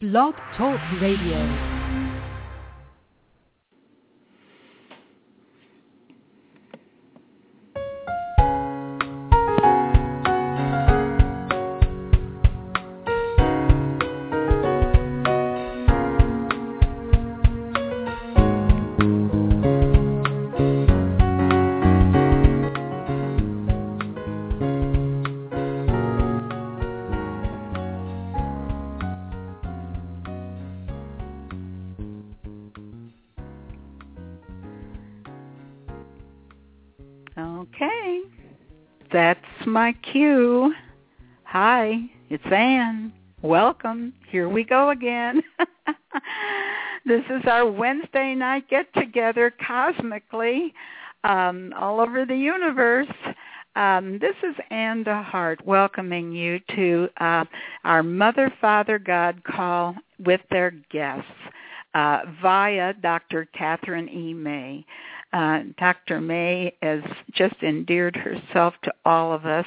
Blog Talk Radio. My cue. Hi, it's Anne. Welcome. Here we go again. this is our Wednesday night get-together cosmically um, all over the universe. Um, this is Anne DeHart welcoming you to uh, our Mother, Father, God call with their guests uh, via Dr. Kathryn E. May. Uh, Dr. May has just endeared herself to all of us.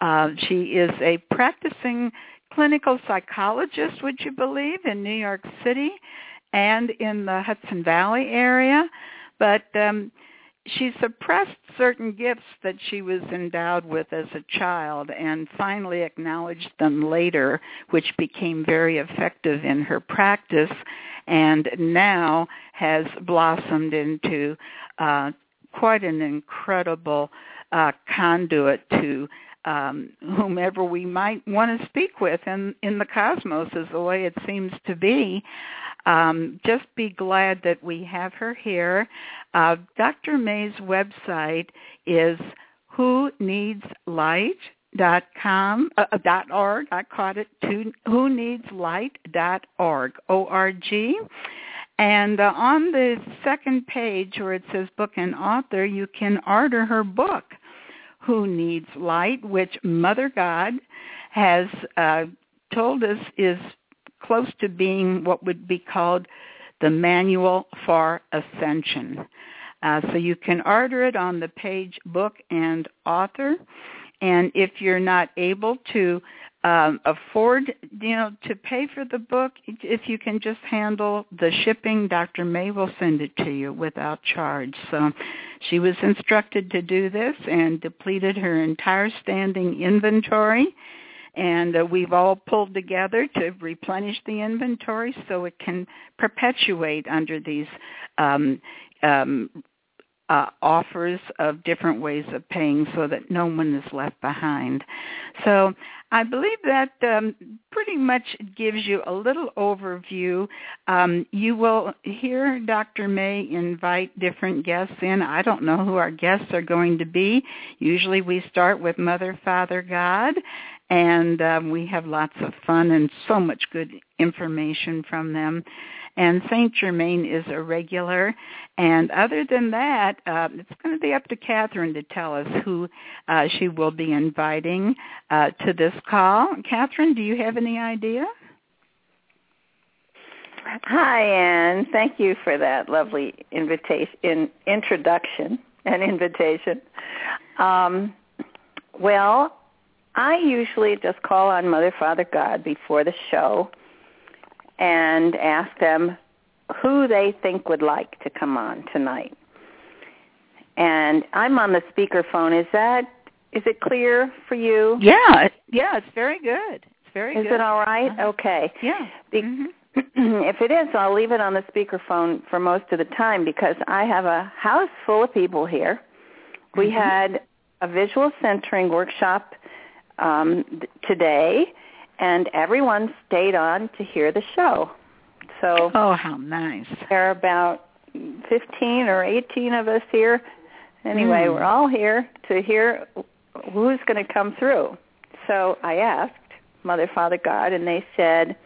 Uh, she is a practicing clinical psychologist, would you believe, in New York City and in the Hudson Valley area. But um, she suppressed certain gifts that she was endowed with as a child and finally acknowledged them later, which became very effective in her practice and now has blossomed into uh, quite an incredible uh, conduit to um, whomever we might want to speak with in, in the cosmos is the way it seems to be. Um, just be glad that we have her here. Uh, Dr. May's website is who needs light dot com uh, dot org. I caught it to who needs light dot org o r g. And uh, on the second page where it says book and author, you can order her book, Who Needs Light, which Mother God has uh, told us is close to being what would be called the Manual for Ascension. Uh, so you can order it on the page book and author. And if you're not able to um, afford, you know, to pay for the book, if you can just handle the shipping, Dr. May will send it to you without charge. So she was instructed to do this and depleted her entire standing inventory. And uh, we've all pulled together to replenish the inventory so it can perpetuate under these um, um, uh, offers of different ways of paying so that no one is left behind. So I believe that um, pretty much gives you a little overview. Um, you will hear Dr. May invite different guests in. I don't know who our guests are going to be. Usually we start with Mother, Father, God, and um, we have lots of fun and so much good information from them and Saint Germain is a regular. And other than that, uh, it's going to be up to Kathryn to tell us who uh, she will be inviting uh, to this call. Kathryn, do you have any idea? Hi, Anne. Thank you for that lovely invitation, in, introduction and invitation. Um, well, I usually just call on Mother, Father, God before the show and ask them who they think would like to come on tonight. And I'm on the speakerphone. Is that is it clear for you? Yeah, yeah, it's very good. It's very is good. Is it all right? uh-huh. Okay. Yeah. Be- mm-hmm. if it is, I'll leave it on the speakerphone for most of the time because I have a house full of people here. We mm-hmm. had a visual centering workshop um, today, and everyone stayed on to hear the show. So Oh, how nice. There are about 15 or 18 of us here. Anyway, mm. we're all here to hear who's going to come through. So I asked Mother, Father, God, and they said,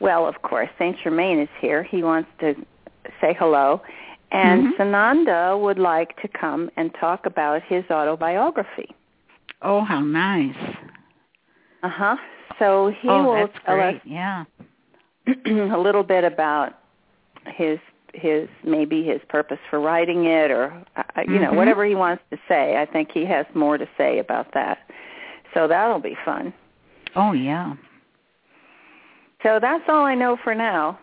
well, of course, Saint Germain is here. He wants to say hello. And mm-hmm. Sananda would like to come and talk about his autobiography. Oh, how nice. Uh-huh. So he oh, will tell great. us yeah. a little bit about his his maybe his purpose for writing it or uh, you know mm-hmm. whatever he wants to say i think he has more to say about that so that'll be fun oh yeah So that's all I know for now.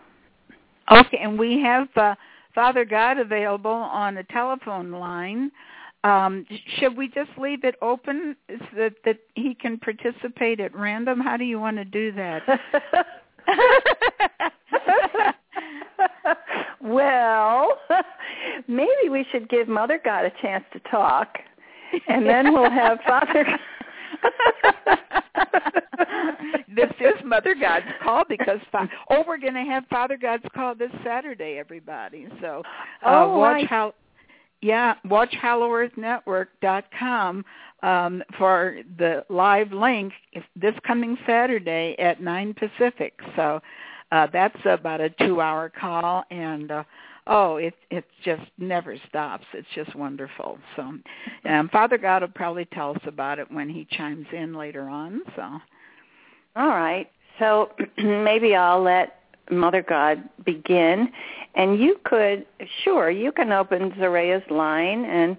Okay, and we have uh, Father God available on the telephone line. Um, should we just leave it open so that, that he can participate at random? How do you want to do that? well, maybe we should give Mother God a chance to talk, and then we'll have Father. this is Mother God's call because fa- oh, we're going to have Father God's call this Saturday, everybody. So uh, oh, watch I... how. Yeah, watch HollowEarthNetwork.com um, for the live link this coming Saturday at 9 Pacific. So uh, that's about a two-hour call, and uh, oh, it it just never stops. It's just wonderful. So, um, Father God will probably tell us about it when he chimes in later on. So, all right. So maybe I'll let Mother God begin, and you could sure you can open Zaraya's line, and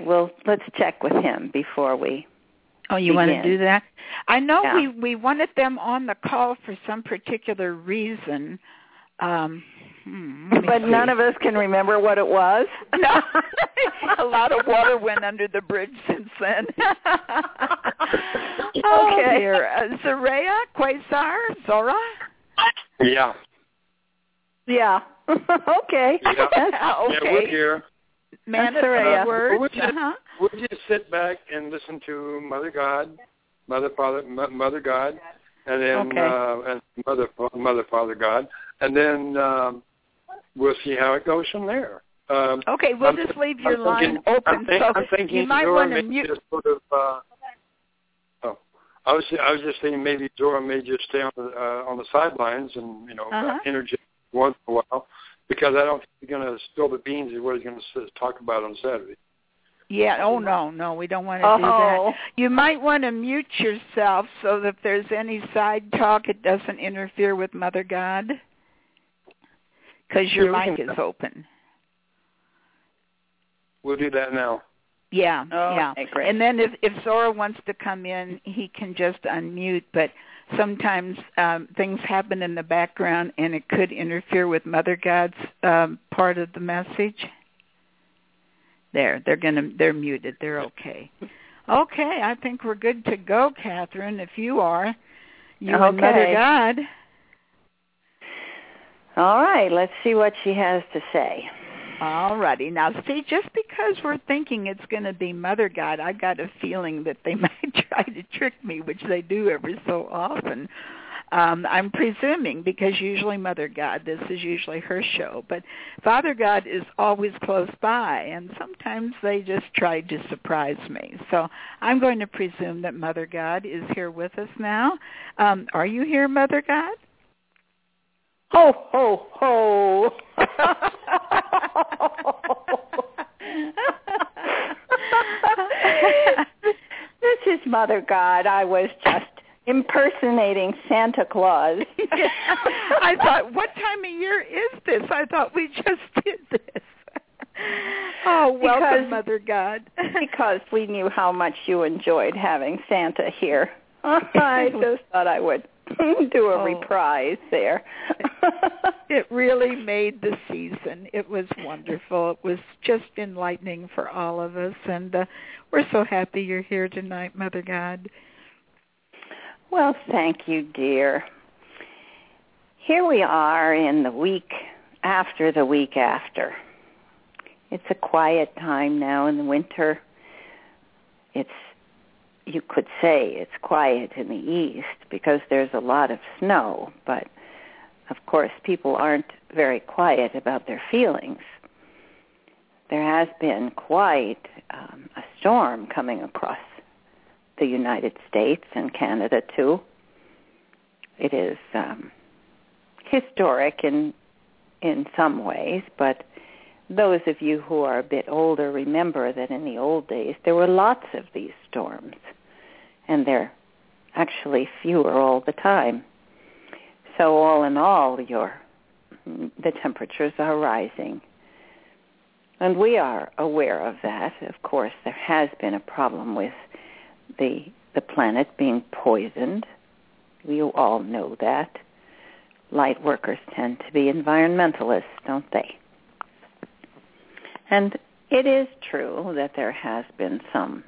we'll let's check with him before we Oh, you begin. want to do that? I know Yeah. we we wanted them on the call for some particular reason. Um, hmm, but see. none of us can remember what it was. No. a lot of water went under the bridge since then. oh Okay. dear. Uh, Quasar, Zora? Yeah. Yeah. okay. Yeah. okay. Yeah, we're here. Man That's of Zaraya. few words. Would you- Uh-huh. Would you sit back and listen to Mother God, Mother Father, Mo- Mother God, and then Okay. uh, and Mother Fa- Mother Father God, and then um, we'll see how it goes from there. Um, Okay, we'll I'm- just leave your I'm line thinking- open. I'm, think, so I'm thinking you might want to mute. sort of. Uh, I was I was just thinking maybe Dora may just stay on the uh, on the sidelines and you know Uh-huh. uh, interject once in a while because I don't think he's going to spill the beans is what he's going to talk about on Saturday. Yeah. Oh no, no, we don't want to do Oh. that. You might want to mute yourself so that if there's any side talk, it doesn't interfere with Mother God. Because your Yeah, mic can- is open. We'll do that now. Yeah, Oh, yeah. okay, great. And then if if Zora wants to come in, he can just unmute. But sometimes um, things happen in the background, and it could interfere with Mother God's um, part of the message. There, they're gonna they're muted. They're okay. Okay, I think we're good to go, Kathryn. If you are, you and Mother Okay. God. All right. Let's see what she has to say. All righty. Now, see, just because we're thinking it's going to be Mother God, I got a feeling that they might try to trick me, which they do every so often. Um, I'm presuming because usually Mother God, this is usually her show, but Father God is always close by, and sometimes they just try to surprise me. So I'm going to presume that Mother God is here with us now. Um, are you here, Mother God? Ho ho ho. this is Mother God. I was just impersonating Santa Claus. I thought, what time of year is this? I thought we just did this. Oh, welcome, Because- Mother God. because we knew how much you enjoyed having Santa here. I just thought I would do a Oh. reprise there. it really made the season. It was wonderful. It was just enlightening for all of us, and uh, we're so happy you're here tonight, Mother God. Well, thank you, dear. Here we are in the week after the week after. It's a quiet time now in the winter. It's, you could say it's quiet in the east because there's a lot of snow, but of course people aren't very quiet about their feelings. There has been quite um, a storm coming across the United States and Canada too. It is um, historic in in some ways, but those of you who are a bit older remember that in the old days there were lots of these storms, and they're actually fewer all the time. So all in all, your the temperatures are rising. And we are aware of that. Of course, there has been a problem with the the planet being poisoned. We all know that. light workers tend to be environmentalists, don't they? And it is true that there has been some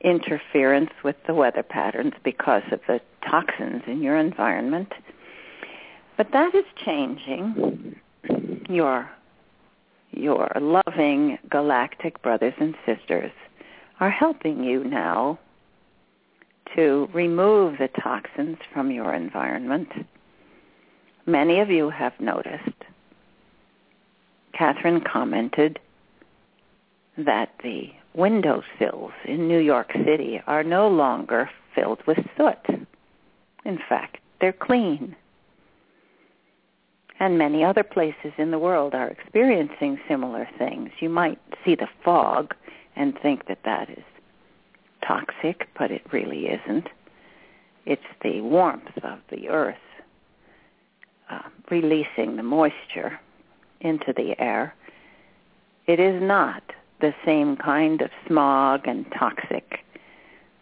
interference with the weather patterns because of the toxins in your environment. But that is changing. Your your loving galactic brothers and sisters are helping you now to remove the toxins from your environment. Many of you have noticed. Kathryn commented that the windowsills in New York City are no longer filled with soot. In fact, they're clean. And many other places in the world are experiencing similar things. You might see the fog and think that that is toxic, but it really isn't. It's the warmth of the earth uh, releasing the moisture into the air. It is not the same kind of smog and toxic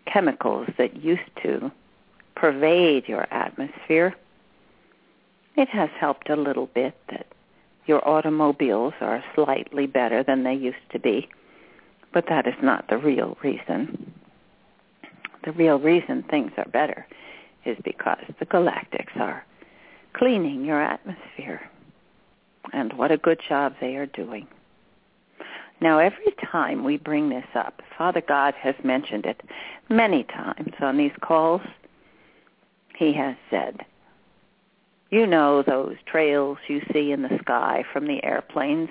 chemicals that used to pervade your atmosphere. It has helped a little bit that your automobiles are slightly better than they used to be, but that is not the real reason. The real reason things are better is because the galactics are cleaning your atmosphere. And what a good job they are doing. Now, every time we bring this up, Father God has mentioned it many times on these calls. He has said, you know those trails you see in the sky from the airplanes.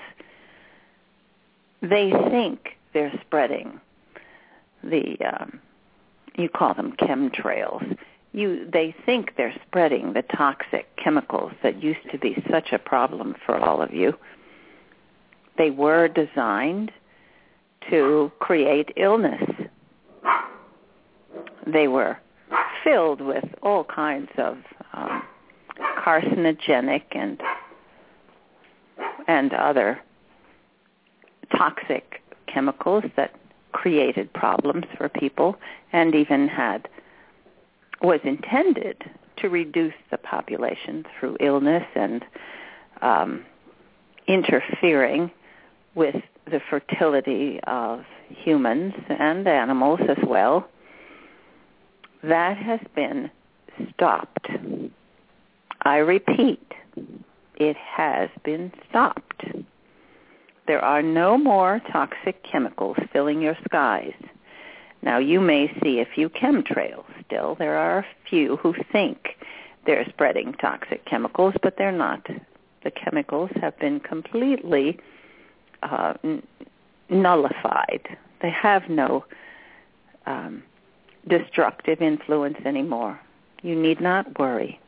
They think they're spreading the, um, you call them chemtrails. You, they think they're spreading the toxic chemicals that used to be such a problem for all of you they were designed to create illness. They were filled with all kinds of um, carcinogenic and and other toxic chemicals that created problems for people and even had was intended to reduce the population through illness and um, interfering with the fertility of humans and animals as well, that has been stopped. I repeat, it has been stopped. There are no more toxic chemicals filling your skies. Now you may see a few chemtrails still. There are a few who think they're spreading toxic chemicals, but they're not. The chemicals have been completely uh, n- nullified. They have no um, destructive influence anymore. You need not worry.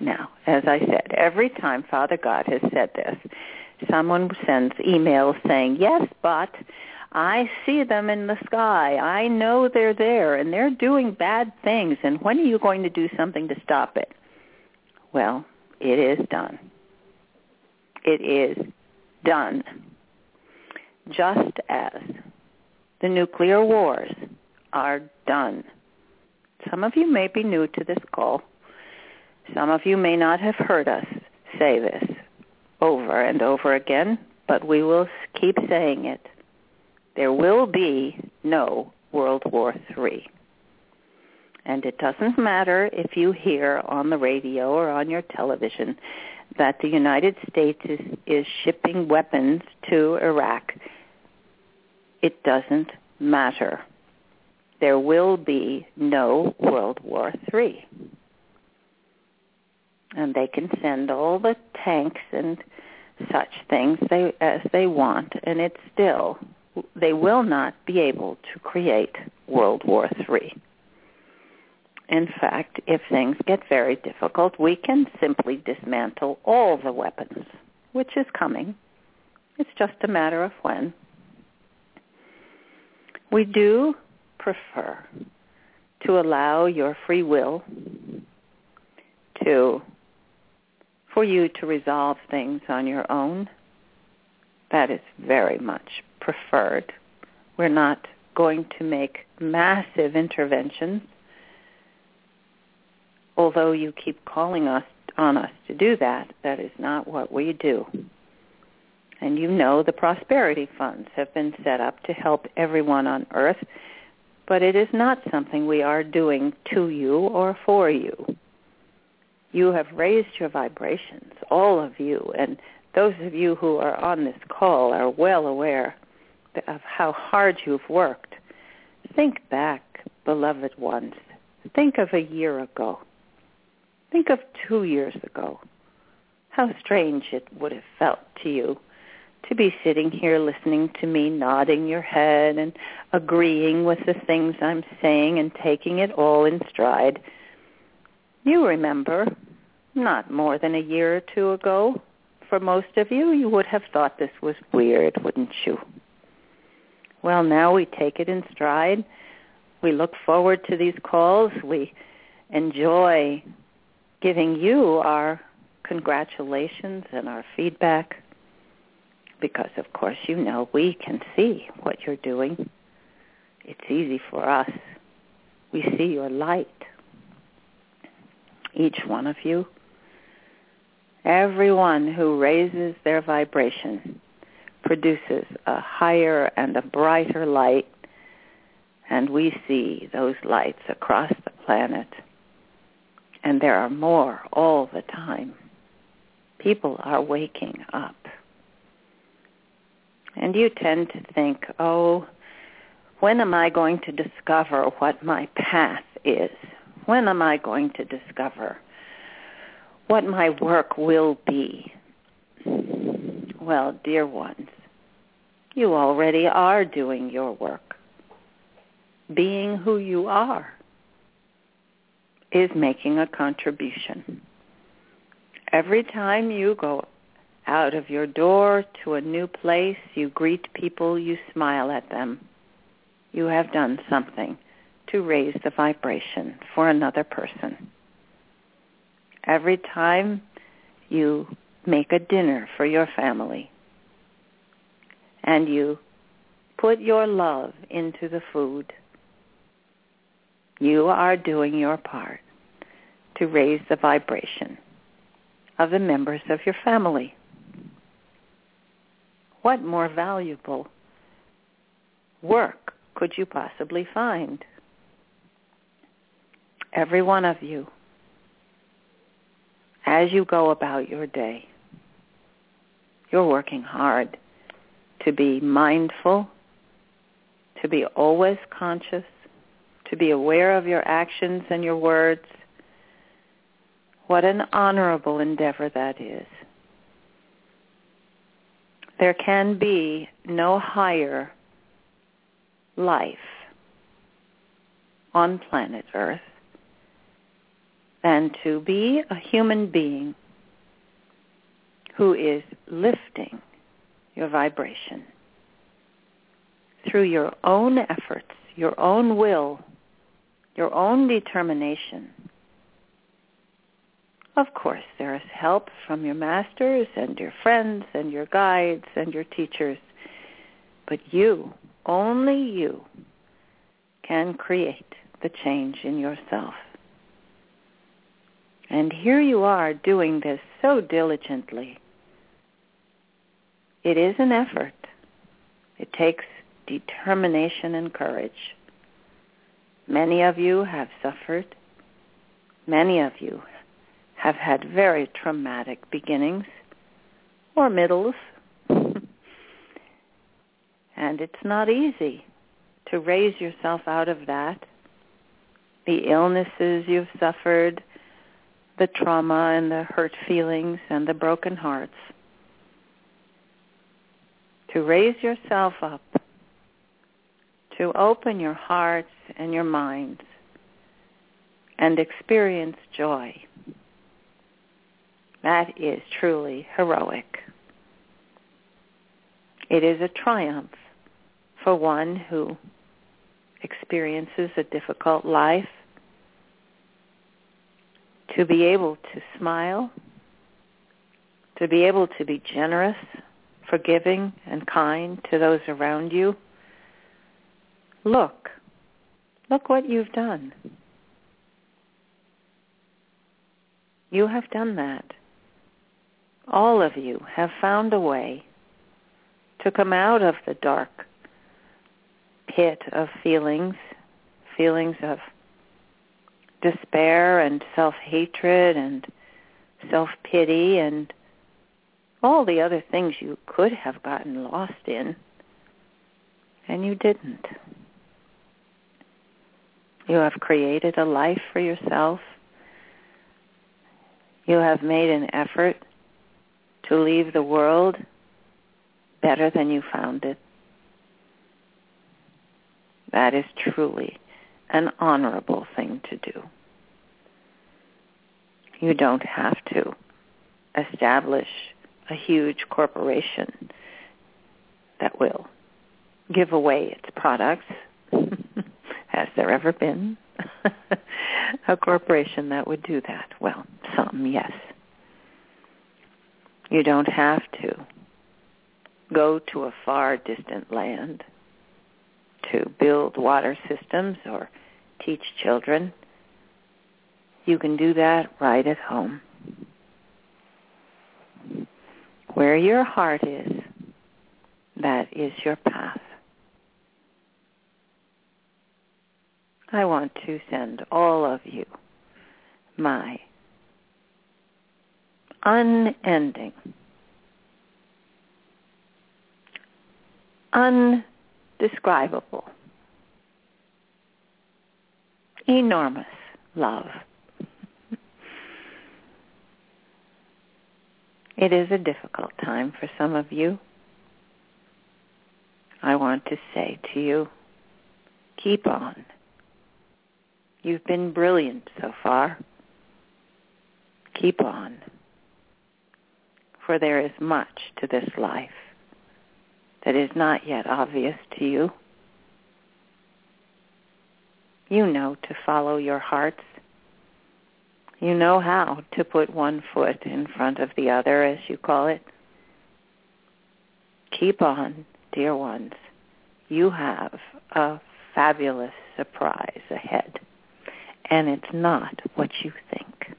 Now, as I said, every time Father God has said this, someone sends emails saying, yes, but I see them in the sky. I know they're there and they're doing bad things. And when are you going to do something to stop it? Well, it is done. It is done. Just as the nuclear wars are done. Some of you may be new to this call. Some of you may not have heard us say this over and over again, but we will keep saying it. There will be no World War III. And it doesn't matter if you hear on the radio or on your television that the United States is, is shipping weapons to Iraq, it doesn't matter. There will be no World War III. And they can send all the tanks and such things they, as they want, and it's still, they will not be able to create World War III. In fact, if things get very difficult, we can simply dismantle all the weapons, which is coming. It's just a matter of when. We do prefer to allow your free will to for you to resolve things on your own. That is very much preferred. We're not going to make massive interventions although you keep calling us on us to do that, that is not what we do. And you know the prosperity funds have been set up to help everyone on earth, but it is not something we are doing to you or for you. You have raised your vibrations, all of you, and those of you who are on this call are well aware of how hard you've worked. Think back, beloved ones. Think of a year ago. Think of two years ago. How strange it would have felt to you to be sitting here listening to me, nodding your head and agreeing with the things I'm saying and taking it all in stride. You remember, not more than a year or two ago, for most of you, you would have thought this was weird, wouldn't you? Well, now we take it in stride. We look forward to these calls. We enjoy giving you our congratulations and our feedback because, of course, you know we can see what you're doing. It's easy for us. We see your light. Each one of you. Everyone who raises their vibration produces a higher and a brighter light, and we see those lights across the planet. And there are more all the time. People are waking up. And you tend to think, oh, when am I going to discover what my path is? When am I going to discover what my work will be? Well, dear ones, you already are doing your work. Being who you are is making a contribution. Every time you go out of your door to a new place, you greet people, you smile at them. You have done something to raise the vibration for another person. Every time you make a dinner for your family and you put your love into the food, you are doing your part to raise the vibration of the members of your family what more valuable work could you possibly find? Every one of you, as you go about your day, you're working hard to be mindful, to be always conscious, to be aware of your actions and your words. What an honorable endeavor that is there can be no higher life on planet Earth than to be a human being who is lifting your vibration through your own efforts, your own will, your own determination, of course, there is help from your masters and your friends and your guides and your teachers. But you, only you, can create the change in yourself. And here you are doing this so diligently. It is an effort. It takes determination and courage. Many of you have suffered. Many of you have had very traumatic beginnings or middles. and it's not easy to raise yourself out of that. The illnesses you've suffered, the trauma and the hurt feelings and the broken hearts. To raise yourself up, to open your hearts and your minds and experience joy that is truly heroic. It is a triumph for one who experiences a difficult life to be able to smile, to be able to be generous, forgiving, and kind to those around you. Look, look what you've done. You have done that. All of you have found a way to come out of the dark pit of feelings, feelings of despair and self-hatred and self-pity and all the other things you could have gotten lost in, and you didn't. You have created a life for yourself. You have made an effort to leave the world better than you found it. That is truly an honorable thing to do. You don't have to establish a huge corporation that will give away its products. Has there ever been a corporation that would do that? Well, some, yes. You don't have to go to a far distant land to build water systems or teach children. You can do that right at home. Where your heart is, that is your path. I want to send all of you my unending, undescribable, enormous love. It is a difficult time for some of you. I want to say to you, keep on. You've been brilliant so far. Keep on. For there is much to this life that is not yet obvious to you. You know to follow your hearts. You know how to put one foot in front of the other, as you call it. Keep on, dear ones. You have a fabulous surprise ahead and it's not what you think.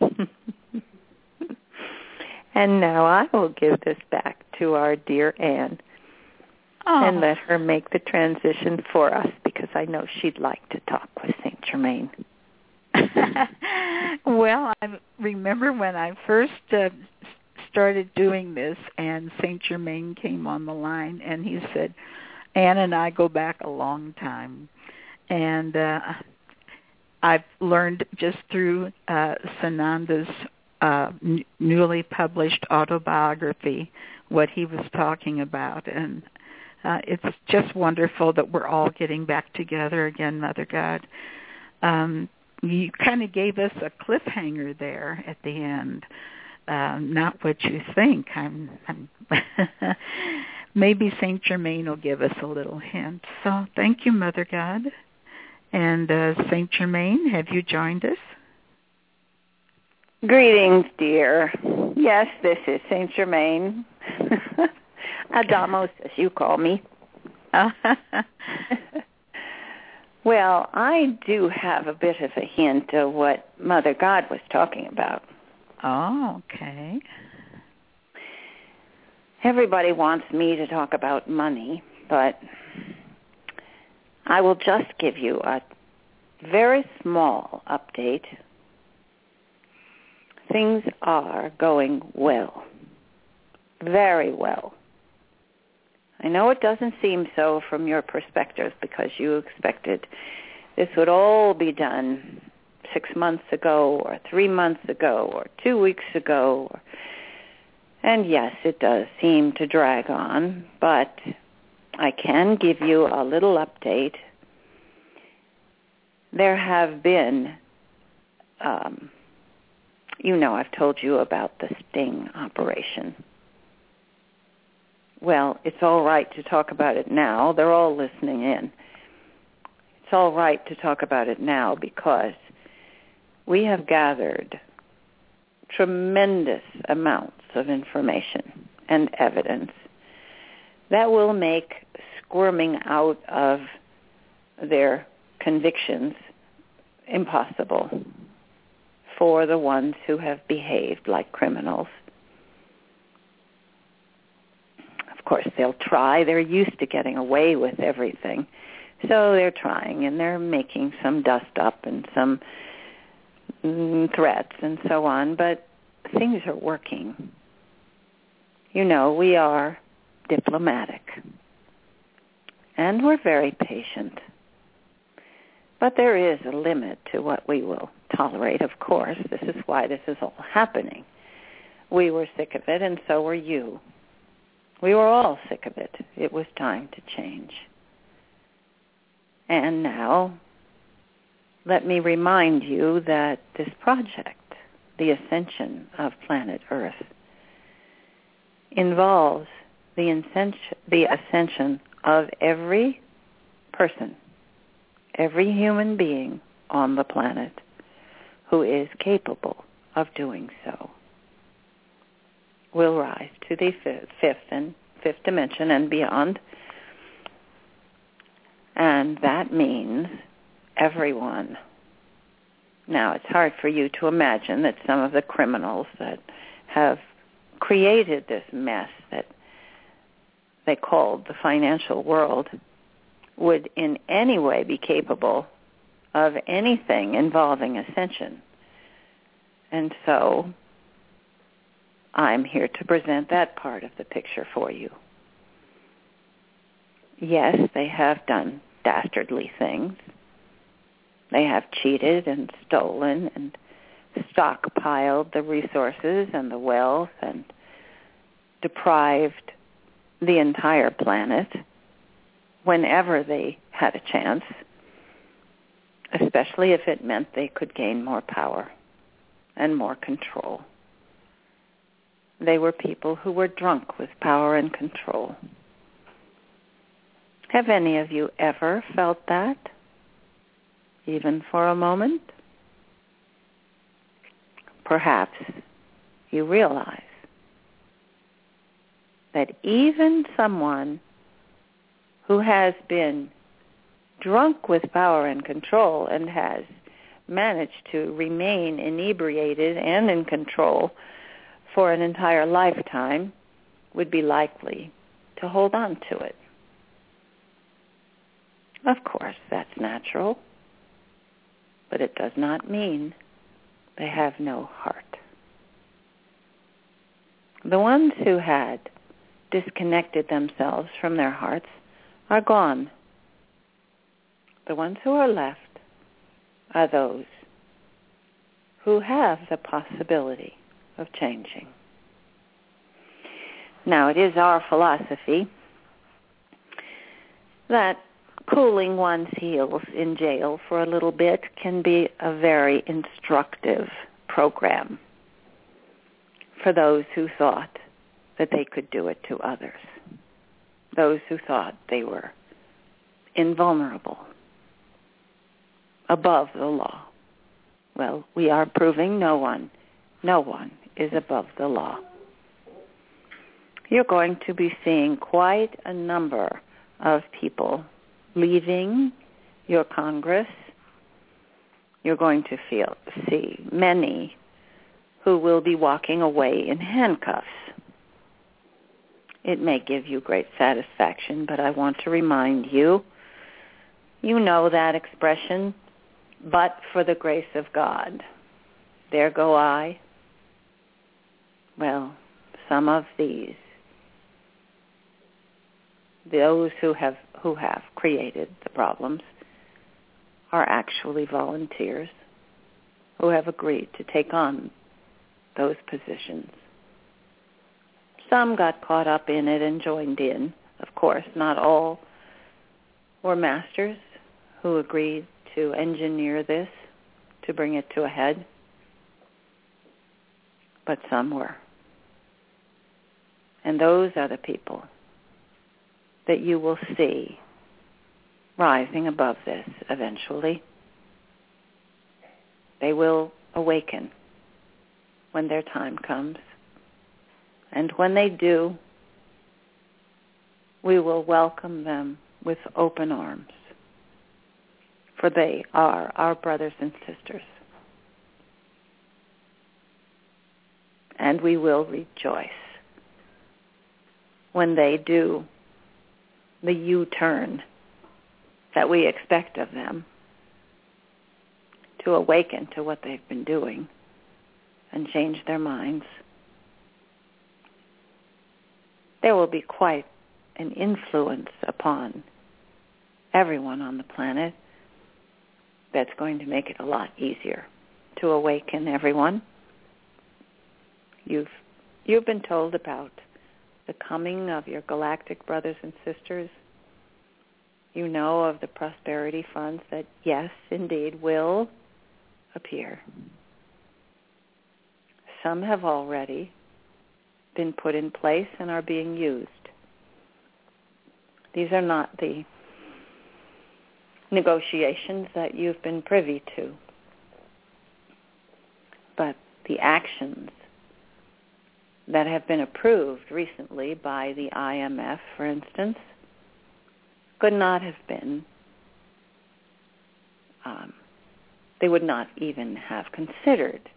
and now I will give this back to our dear Anne oh. and let her make the transition for us because I know she'd like to talk with Saint Germain. well, I remember when I first uh, started doing this and Saint Germain came on the line and he said, Anne and I go back a long time. And uh I've learned just through uh, Sananda's uh, n- newly published autobiography what he was talking about, and uh, it's just wonderful that we're all getting back together again, Mother God. Um, you kind of gave us a cliffhanger there at the end. Uh, not what you think. I'm, I'm maybe Saint Germain will give us a little hint. So thank you, Mother God. And uh, Saint Germain, have you joined us? Greetings, dear. Yes, this is Saint Germain. Adamus, as you call me. well, I do have a bit of a hint of what Mother God was talking about. Oh, okay. Everybody wants me to talk about money, but I will just give you a very small update. Things are going well. Very well. I know it doesn't seem so from your perspective because you expected this would all be done six months ago or three months ago or two weeks ago. And yes, it does seem to drag on, but I can give you a little update. There have been, um, you know, I've told you about the sting operation. Well, it's all right to talk about it now. They're all listening in. It's all right to talk about it now because we have gathered tremendous amounts of information and evidence that will make squirming out of their convictions impossible for the ones who have behaved like criminals. Of course, they'll try. They're used to getting away with everything. So they're trying and they're making some dust up and some mm, threats and so on, but things are working. You know, we are diplomatic. And we're very patient. But there is a limit to what we will tolerate, of course. This is why this is all happening. We were sick of it, and so were you. We were all sick of it. It was time to change. And now, let me remind you that this project, the ascension of planet Earth, involves the the ascension of every person, every human being on the planet who is capable of doing so will rise to the fifth and fifth dimension and beyond. And that means everyone. Now, it's hard for you to imagine that some of the criminals that have created this mess that they called the financial world would in any way be capable of anything involving ascension. And so I'm here to present that part of the picture for you. Yes, they have done dastardly things. They have cheated and stolen and stockpiled the resources and the wealth and deprived the entire planet whenever they had a chance, especially if it meant they could gain more power and more control. They were people who were drunk with power and control. Have any of you ever felt that, even for a moment? Perhaps you realize that even someone who has been drunk with power and control and has managed to remain inebriated and in control for an entire lifetime would be likely to hold on to it. Of course, that's natural, but it does not mean they have no heart. The ones who had disconnected themselves from their hearts are gone. The ones who are left are those who have the possibility of changing. Now, it is our philosophy that cooling one's heels in jail for a little bit can be a very instructive program for those who thought that they could do it to others, those who thought they were invulnerable, above the law. Well, we are proving no one, no one is above the law. You're going to be seeing quite a number of people leaving your Congress. You're going to feel, see many who will be walking away in handcuffs it may give you great satisfaction, but I want to remind you, you know that expression, but for the grace of God. There go I. Well, some of these, those who have who have created the problems, are actually volunteers who have agreed to take on those positions. Some got caught up in it and joined in. Of course, not all were masters who agreed to engineer this to bring it to a head, but some were. And those are the people that you will see rising above this eventually. They will awaken when their time comes. And when they do, we will welcome them with open arms, for they are our brothers and sisters. and we will rejoice when they do the U-turn that we expect of them to awaken to what they've been doing and change their minds. There will be quite an influence upon everyone on the planet that's going to make it a lot easier to awaken everyone. You've you've been told about the coming of your galactic brothers and sisters. You know of the prosperity funds that yes, indeed will appear. Some have already been put in place and are being used. These are not the negotiations that you've been privy to, but the actions that have been approved recently by the IMF, for instance, could not have been, um, they would not even have considered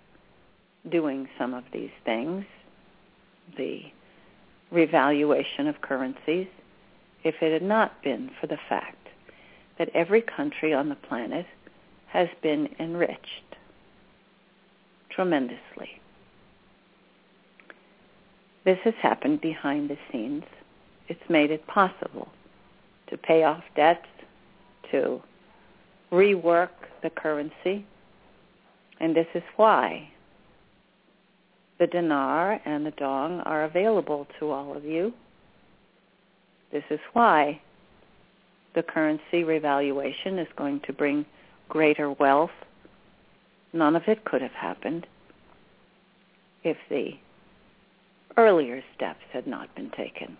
doing some of these things, the revaluation of currencies, if it had not been for the fact that every country on the planet has been enriched tremendously. This has happened behind the scenes. It's made it possible to pay off debts, to rework the currency, and this is why the dinar and the dong are available to all of you. This is why the currency revaluation is going to bring greater wealth. None of it could have happened if the earlier steps had not been taken.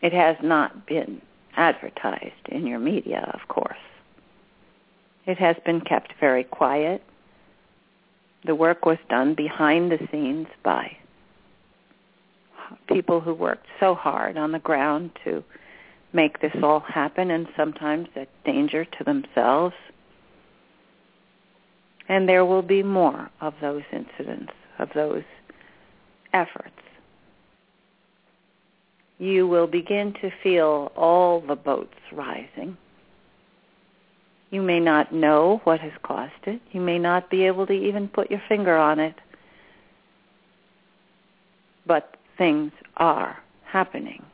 It has not been advertised in your media, of course. It has been kept very quiet. The work was done behind the scenes by people who worked so hard on the ground to make this all happen and sometimes at danger to themselves. And there will be more of those incidents, of those efforts. You will begin to feel all the boats rising. You may not know what has caused it. You may not be able to even put your finger on it. But things are happening.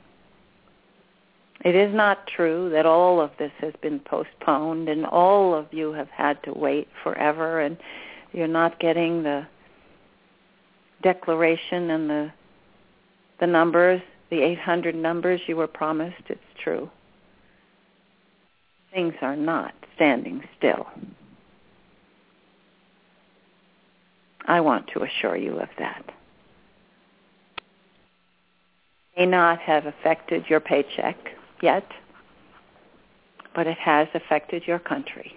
It is not true that all of this has been postponed and all of you have had to wait forever and you're not getting the declaration and the the numbers, the 800 numbers you were promised. It's true. Things are not standing still. I want to assure you of that It may not have affected your paycheck yet, but it has affected your country.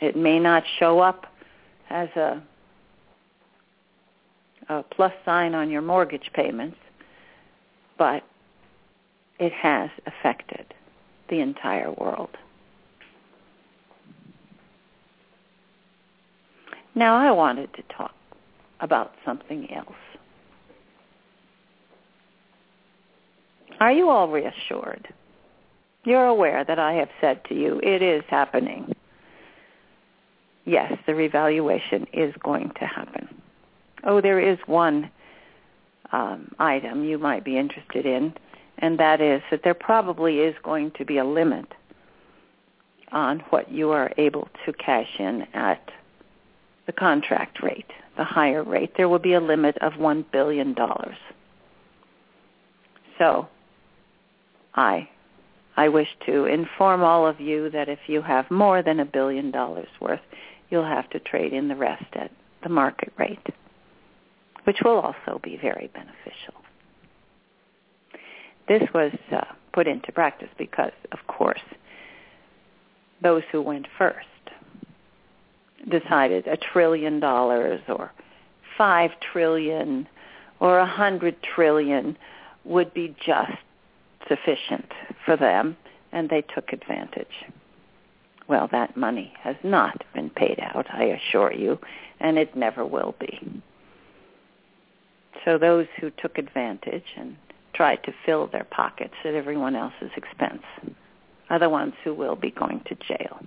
It may not show up as a, a plus sign on your mortgage payments, but it has affected the entire world. Now I wanted to talk about something else. Are you all reassured? You're aware that I have said to you, it is happening. Yes, the revaluation is going to happen. Oh, there is one um, item you might be interested in, and that is that there probably is going to be a limit on what you are able to cash in at the contract rate the higher rate, there will be a limit of $1 billion. So I, I wish to inform all of you that if you have more than a billion dollars worth, you'll have to trade in the rest at the market rate, which will also be very beneficial. This was uh, put into practice because, of course, those who went first decided a trillion dollars or five trillion or a hundred trillion would be just sufficient for them and they took advantage. Well, that money has not been paid out, I assure you, and it never will be. So those who took advantage and tried to fill their pockets at everyone else's expense are the ones who will be going to jail.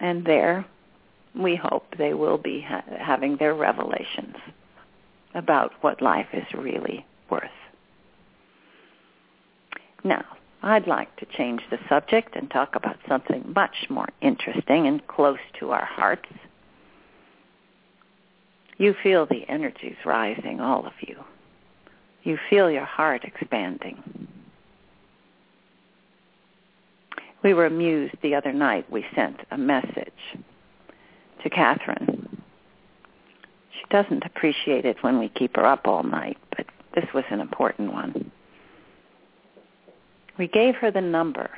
And there, we hope they will be ha- having their revelations about what life is really worth. Now, I'd like to change the subject and talk about something much more interesting and close to our hearts. You feel the energies rising, all of you. You feel your heart expanding. We were amused the other night. We sent a message to Kathryn. She doesn't appreciate it when we keep her up all night, but this was an important one. We gave her the number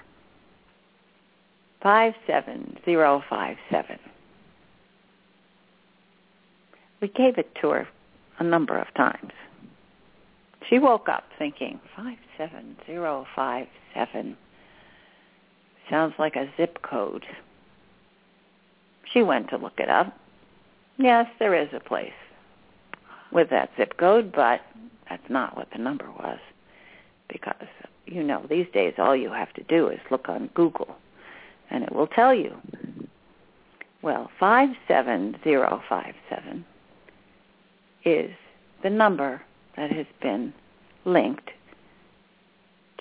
57057. We gave it to her a number of times. She woke up thinking, 57057 sounds like a zip code. She went to look it up. Yes, there is a place with that zip code, but that's not what the number was because, you know, these days all you have to do is look on Google and it will tell you. Well, 57057 is the number that has been linked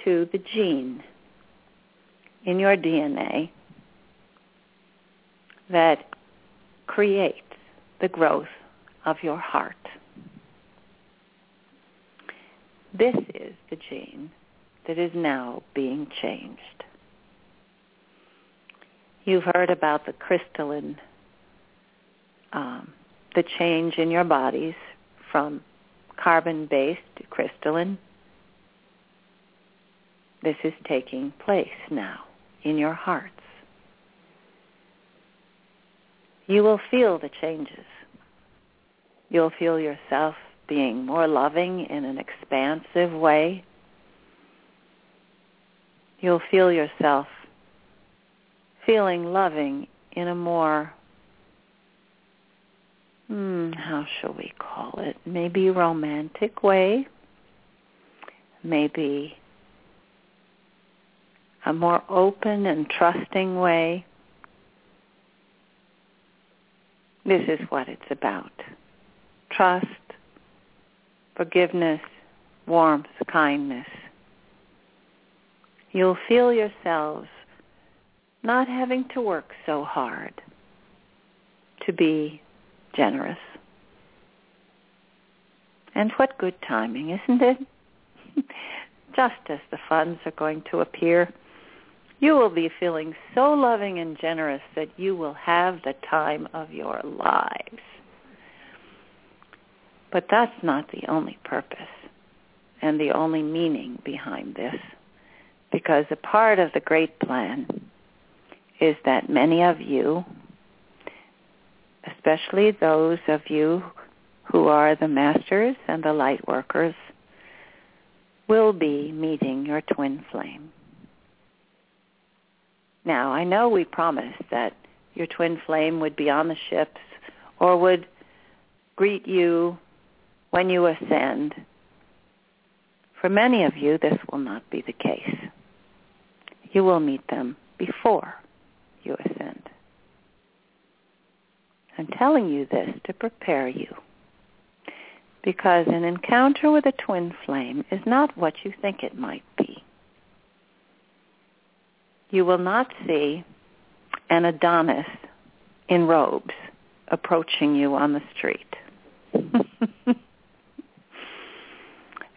to the gene in your DNA that creates the growth of your heart. This is the gene that is now being changed. You've heard about the crystalline, um, the change in your bodies from carbon-based crystalline. This is taking place now in your hearts. You will feel the changes. You'll feel yourself being more loving in an expansive way. You'll feel yourself feeling loving in a more, hmm, how shall we call it? Maybe romantic way. Maybe a more open and trusting way. This is what it's about. Trust, forgiveness, warmth, kindness. You'll feel yourselves not having to work so hard to be generous. And what good timing, isn't it? Just as the funds are going to appear you will be feeling so loving and generous that you will have the time of your lives. But that's not the only purpose and the only meaning behind this, because a part of the great plan is that many of you, especially those of you who are the masters and the light workers, will be meeting your twin flame. Now, I know we promised that your twin flame would be on the ships or would greet you when you ascend. For many of you, this will not be the case. You will meet them before you ascend. I'm telling you this to prepare you because an encounter with a twin flame is not what you think it might be you will not see an Adonis in robes approaching you on the street.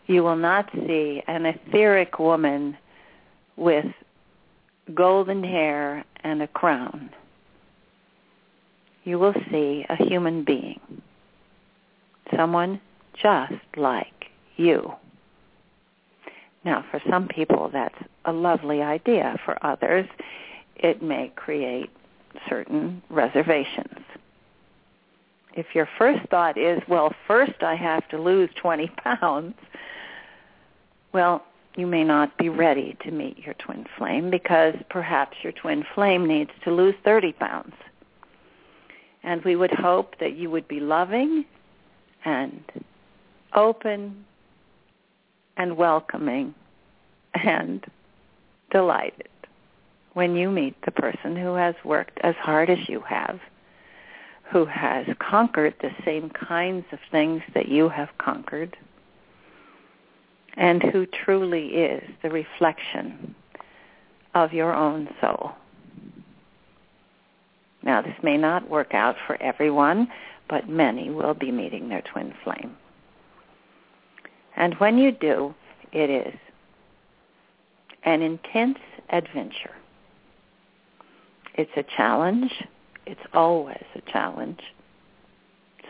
you will not see an etheric woman with golden hair and a crown. You will see a human being, someone just like you. Now, for some people, that's a lovely idea. For others, it may create certain reservations. If your first thought is, well, first I have to lose 20 pounds, well, you may not be ready to meet your twin flame because perhaps your twin flame needs to lose 30 pounds. And we would hope that you would be loving and open and welcoming and delighted when you meet the person who has worked as hard as you have, who has conquered the same kinds of things that you have conquered, and who truly is the reflection of your own soul. Now, this may not work out for everyone, but many will be meeting their twin flame. And when you do, it is an intense adventure. It's a challenge. It's always a challenge.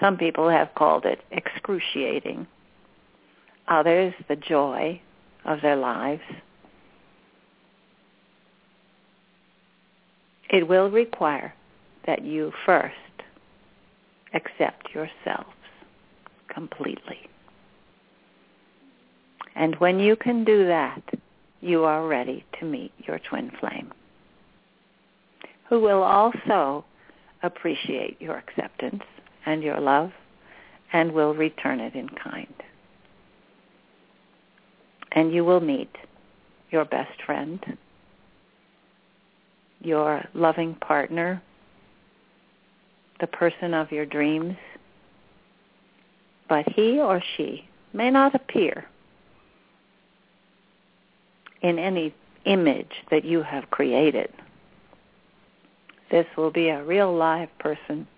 Some people have called it excruciating. Others, the joy of their lives. It will require that you first accept yourselves completely. And when you can do that, you are ready to meet your twin flame, who will also appreciate your acceptance and your love and will return it in kind. And you will meet your best friend, your loving partner, the person of your dreams, but he or she may not appear in any image that you have created. This will be a real live person.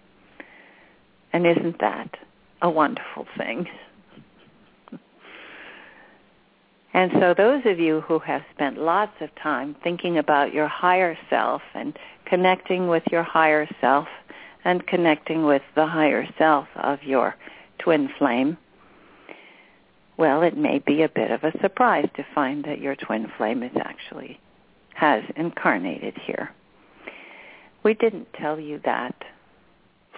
And isn't that a wonderful thing? and so those of you who have spent lots of time thinking about your higher self and connecting with your higher self and connecting with the higher self of your twin flame, well, it may be a bit of a surprise to find that your twin flame is actually has incarnated here. We didn't tell you that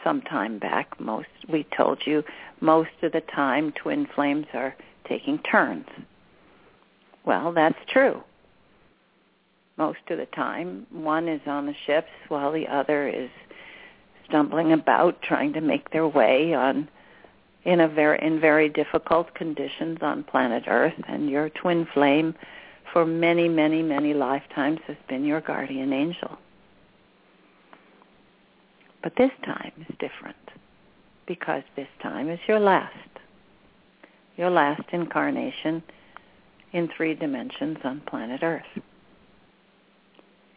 some time back. Most we told you most of the time twin flames are taking turns. Well, that's true. Most of the time, one is on the ships while the other is stumbling about trying to make their way on in a very in very difficult conditions on planet Earth. And your twin flame for many many many lifetimes has been your guardian angel. But this time is different because this time is your last. Your last incarnation in three dimensions on planet Earth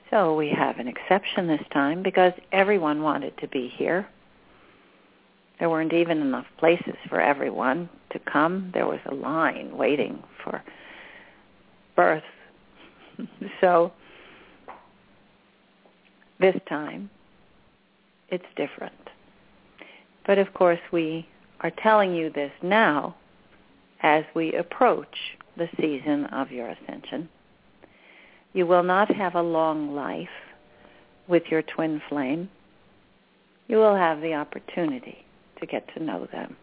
so we have an exception this time because everyone wanted to be here there weren't even enough places for everyone to come. There was a line waiting for birth. so this time it's different. But of course we are telling you this now as we approach the season of your ascension. You will not have a long life with your twin flame. You will have the opportunity to get to know them.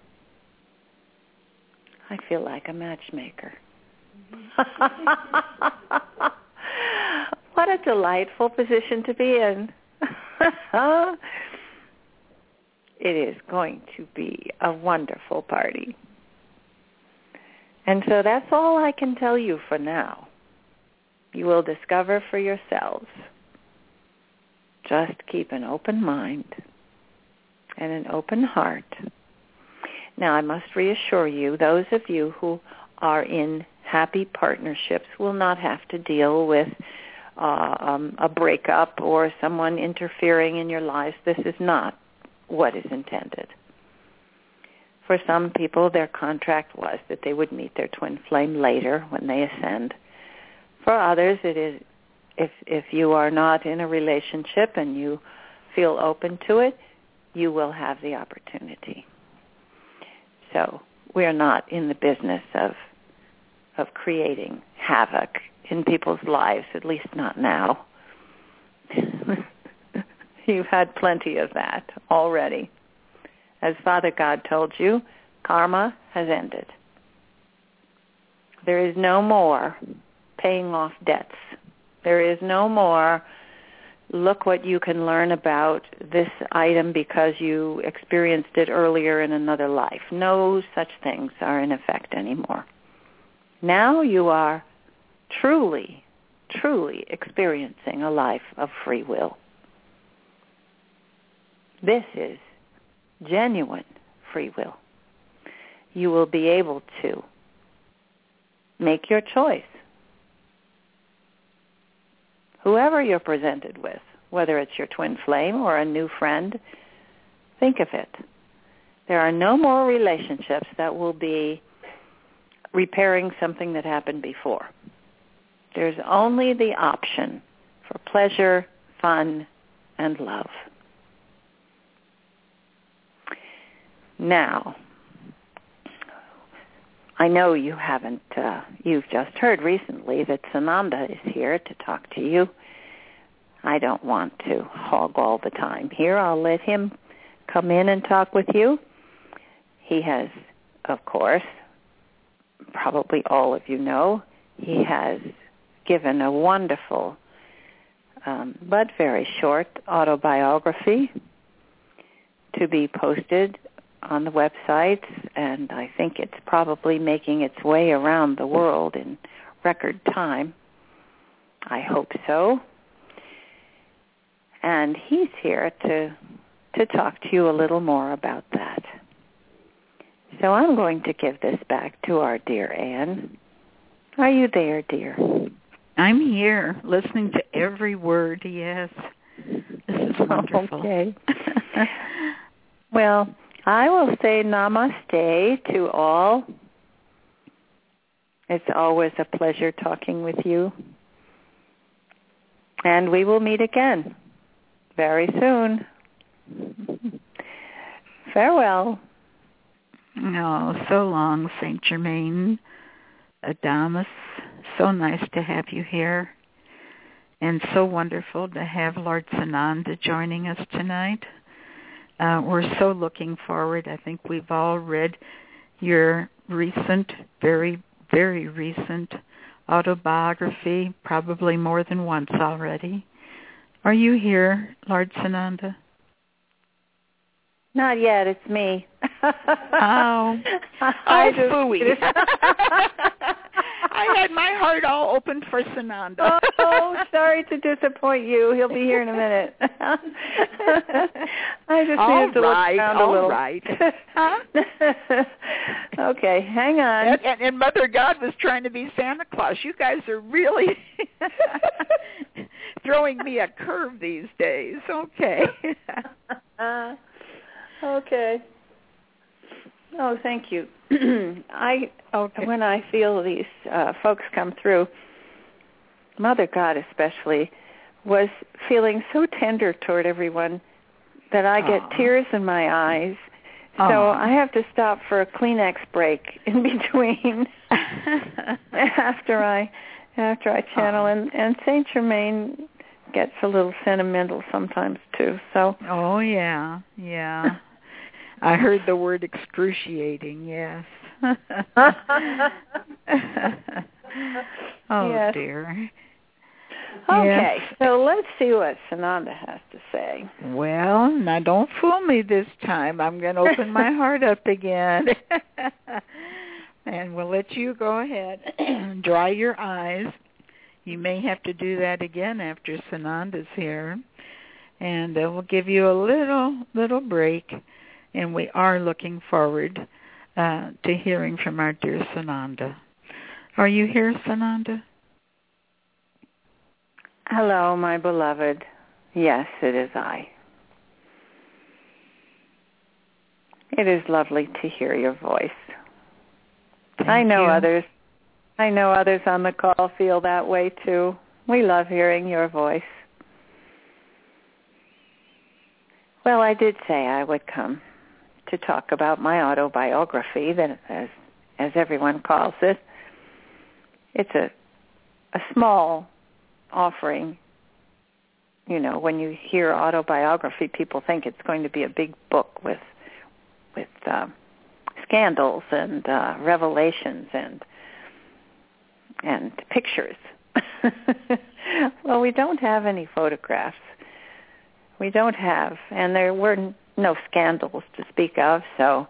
I feel like a matchmaker. what a delightful position to be in. it is going to be a wonderful party. And so that's all I can tell you for now. You will discover for yourselves. Just keep an open mind and an open heart. Now, I must reassure you, those of you who are in happy partnerships will not have to deal with uh, um, a breakup or someone interfering in your lives. This is not what is intended. For some people, their contract was that they would meet their twin flame later when they ascend. For others, it is if if you are not in a relationship and you feel open to it, you will have the opportunity. So we're not in the business of of creating havoc in people's lives, at least not now. You've had plenty of that already. As Father God told you, karma has ended. There is no more paying off debts. There is no more look what you can learn about this item because you experienced it earlier in another life. No such things are in effect anymore. Now you are truly, truly experiencing a life of free will. This is genuine free will. You will be able to make your choice whoever you're presented with, whether it's your twin flame or a new friend, think of it. There are no more relationships that will be repairing something that happened before. There's only the option for pleasure, fun, and love. Now, I know you haven't, uh, you've just heard recently that Sananda is here to talk to you. I don't want to hog all the time here. I'll let him come in and talk with you. He has, of course, probably all of you know, he has given a wonderful um, but very short autobiography to be posted on the websites, and I think it's probably making its way around the world in record time. I hope so. And he's here to to talk to you a little more about that. So I'm going to give this back to our dear Anne. Are you there, dear? I'm here, listening to every word. Yes, this is wonderful. Okay. well, I will say namaste to all. It's always a pleasure talking with you. And we will meet again very soon. Farewell. Oh, so long, Saint Germain. Adamus, so nice to have you here. And so wonderful to have Lord Sananda joining us tonight. Uh, we're so looking forward. I think we've all read your recent, very, very recent autobiography, probably more than once already. Are you here, Lord Sananda? Not yet. It's me. oh, I oh, phooey. I had my heart all open for Sananda. oh, sorry to disappoint you. He'll be here in a minute. I just all needed to right, look around all a little. right. Huh? okay, hang on. And, and, and Mother God was trying to be Santa Claus. You guys are really throwing me a curve these days. Okay. Uh, okay. Oh, thank you. I okay. when I feel these uh, folks come through, Mother God especially was feeling so tender toward everyone that I get Aw. tears in my eyes. So. I have to stop for a Kleenex break in between after I after I channel Aw. and and Saint Germain gets a little sentimental sometimes too. So Oh yeah, yeah. I heard the word excruciating. Yes. oh Yes. dear. Okay, Yes. so let's see what Sananda has to say. Well, now don't fool me this time. I'm going to open my heart up again. and we'll let you go ahead and dry your eyes. You may have to do that again after Sananda's here. And uh, we'll give you a little little break and we are looking forward uh, to hearing from our dear Sananda. Are you here, Sananda? Hello, my beloved. Yes, it is I. It is lovely to hear your voice. Thank I know you. others. I know others on the call feel that way too. We love hearing your voice. Well, I did say I would come to talk about my autobiography, that as as everyone calls it. It's a a small offering. You know, when you hear autobiography, people think it's going to be a big book with with uh, scandals and uh, revelations and and pictures. well, we don't have any photographs. We don't have, and there were no scandals to speak of, so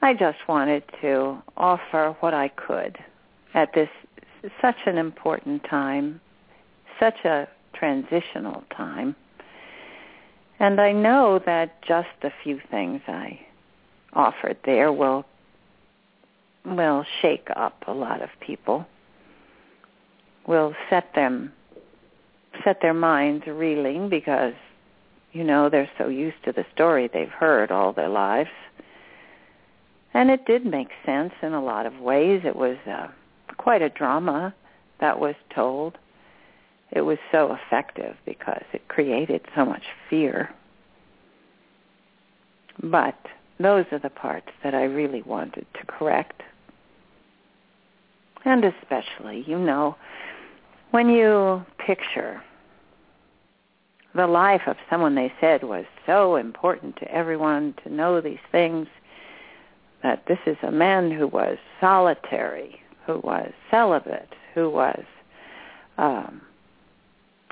I just wanted to offer what I could at this such an important time, such a transitional time. And I know that just a few things I offered there will will shake up a lot of people. Will set them set their minds reeling because you know they're so used to the story they've heard all their lives. And it did make sense in a lot of ways. It was uh, quite a drama that was told. It was so effective because it created so much fear. But those are the parts that I really wanted to correct. And especially, you know, when you picture the life of someone they said was so important to everyone to know these things, that this is a man who was solitary, who was celibate, who was um,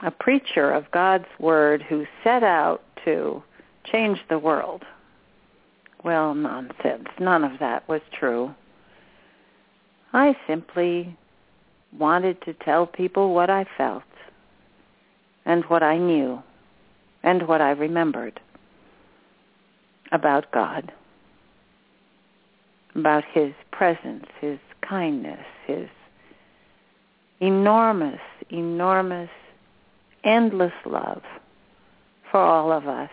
a preacher of God's word who set out to change the world. Well, nonsense. None of that was true. I simply wanted to tell people what I felt and what I knew and what I remembered about God, about his presence, his kindness, his enormous, enormous, endless love for all of us.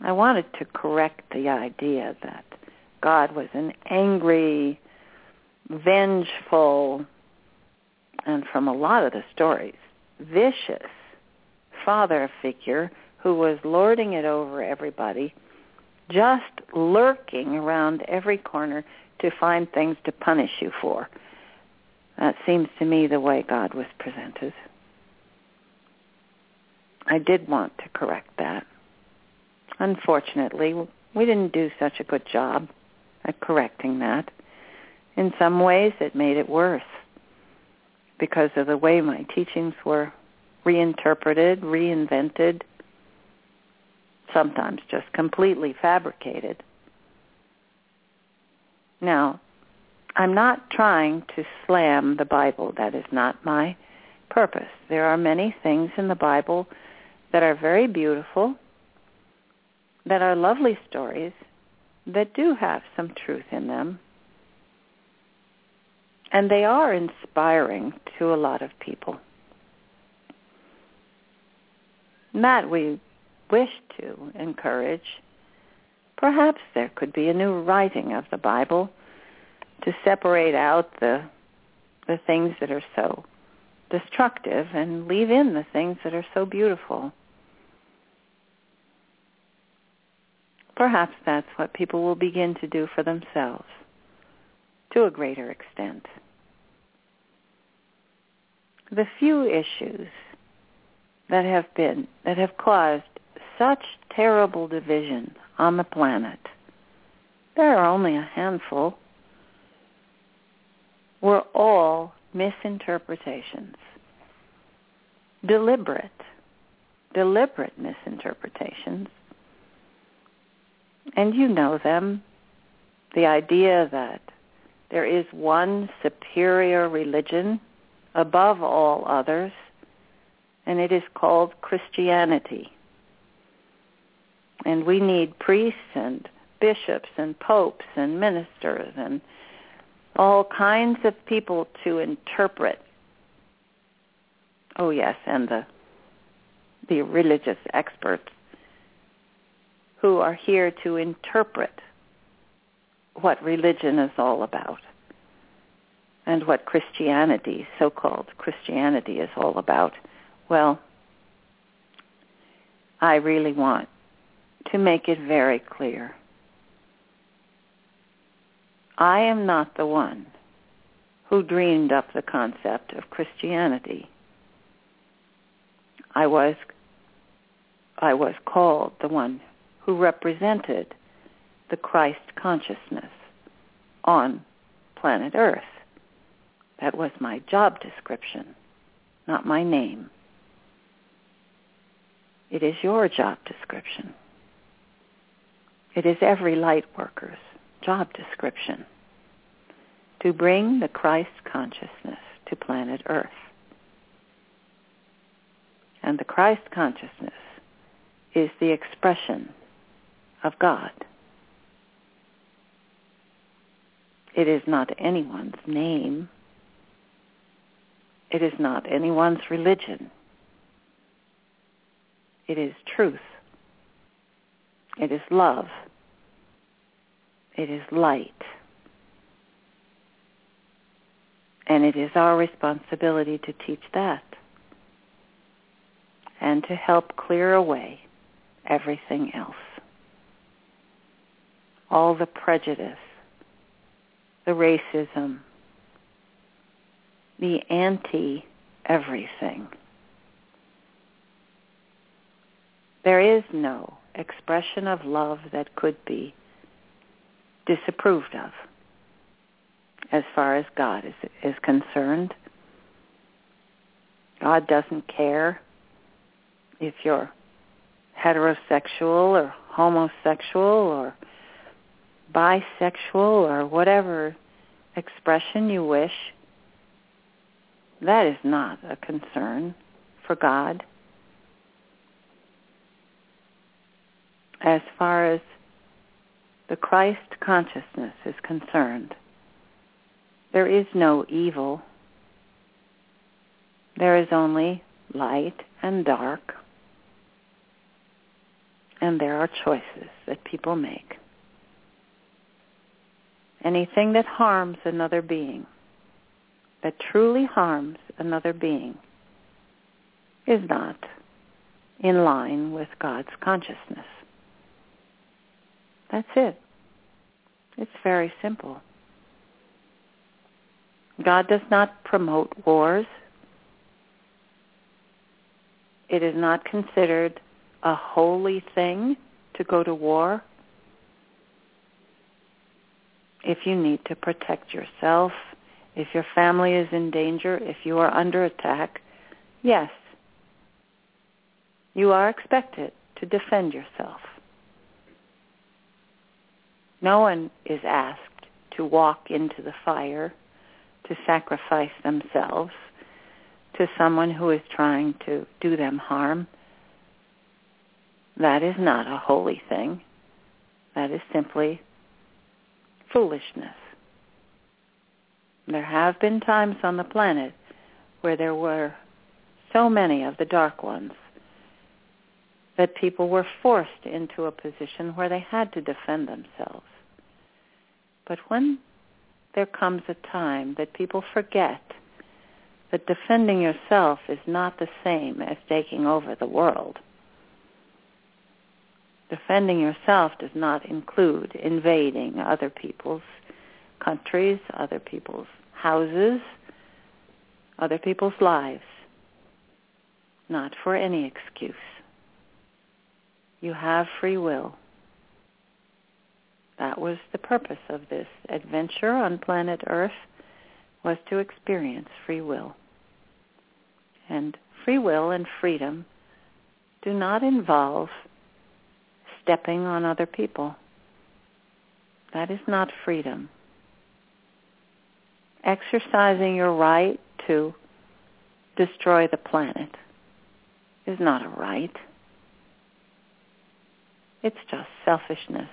I wanted to correct the idea that God was an angry, vengeful, and from a lot of the stories, vicious father figure who was lording it over everybody, just lurking around every corner to find things to punish you for. That seems to me the way God was presented. I did want to correct that. Unfortunately, we didn't do such a good job at correcting that. In some ways, it made it worse because of the way my teachings were reinterpreted, reinvented, sometimes just completely fabricated. Now, I'm not trying to slam the Bible. That is not my purpose. There are many things in the Bible that are very beautiful, that are lovely stories, that do have some truth in them. And they are inspiring to a lot of people. That we wish to encourage. Perhaps there could be a new writing of the Bible to separate out the the things that are so destructive and leave in the things that are so beautiful. Perhaps that's what people will begin to do for themselves to a greater extent. The few issues that have been that have caused such terrible division on the planet. There are only a handful were all misinterpretations. Deliberate, deliberate misinterpretations. And you know them. The idea that there is one superior religion above all others, and it is called Christianity. And we need priests and bishops and popes and ministers and all kinds of people to interpret. Oh yes, and the the religious experts who are here to interpret what religion is all about and what Christianity, so-called Christianity is all about. Well, I really want to make it very clear I am not the one who dreamed up the concept of Christianity. I was I was called the one who represented the Christ consciousness on planet Earth. That was my job description, not my name. It is your job description. It is every light worker's job description to bring the Christ consciousness to planet Earth. And the Christ consciousness is the expression of God. It is not anyone's name. It is not anyone's religion. It is truth. It is love. It is light. And it is our responsibility to teach that and to help clear away everything else. All the prejudice, the racism, the anti-everything. There is no expression of love that could be disapproved of as far as God is, is concerned. God doesn't care if you're heterosexual or homosexual or bisexual or whatever expression you wish. That is not a concern for God. As far as the Christ consciousness is concerned, there is no evil. There is only light and dark. And there are choices that people make. Anything that harms another being, that truly harms another being, is not in line with God's consciousness. That's it. It's very simple. God does not promote wars. It is not considered a holy thing to go to war. If you need to protect yourself, if your family is in danger, if you are under attack, yes, you are expected to defend yourself. No one is asked to walk into the fire, to sacrifice themselves to someone who is trying to do them harm. That is not a holy thing. That is simply foolishness. There have been times on the planet where there were so many of the dark ones that people were forced into a position where they had to defend themselves. But when there comes a time that people forget that defending yourself is not the same as taking over the world. Defending yourself does not include invading other people's countries, other people's houses, other people's lives. Not for any excuse. You have free will. That was the purpose of this adventure on planet Earth was to experience free will. And free will and freedom do not involve stepping on other people. That is not freedom. Exercising your right to destroy the planet is not a right. It's just selfishness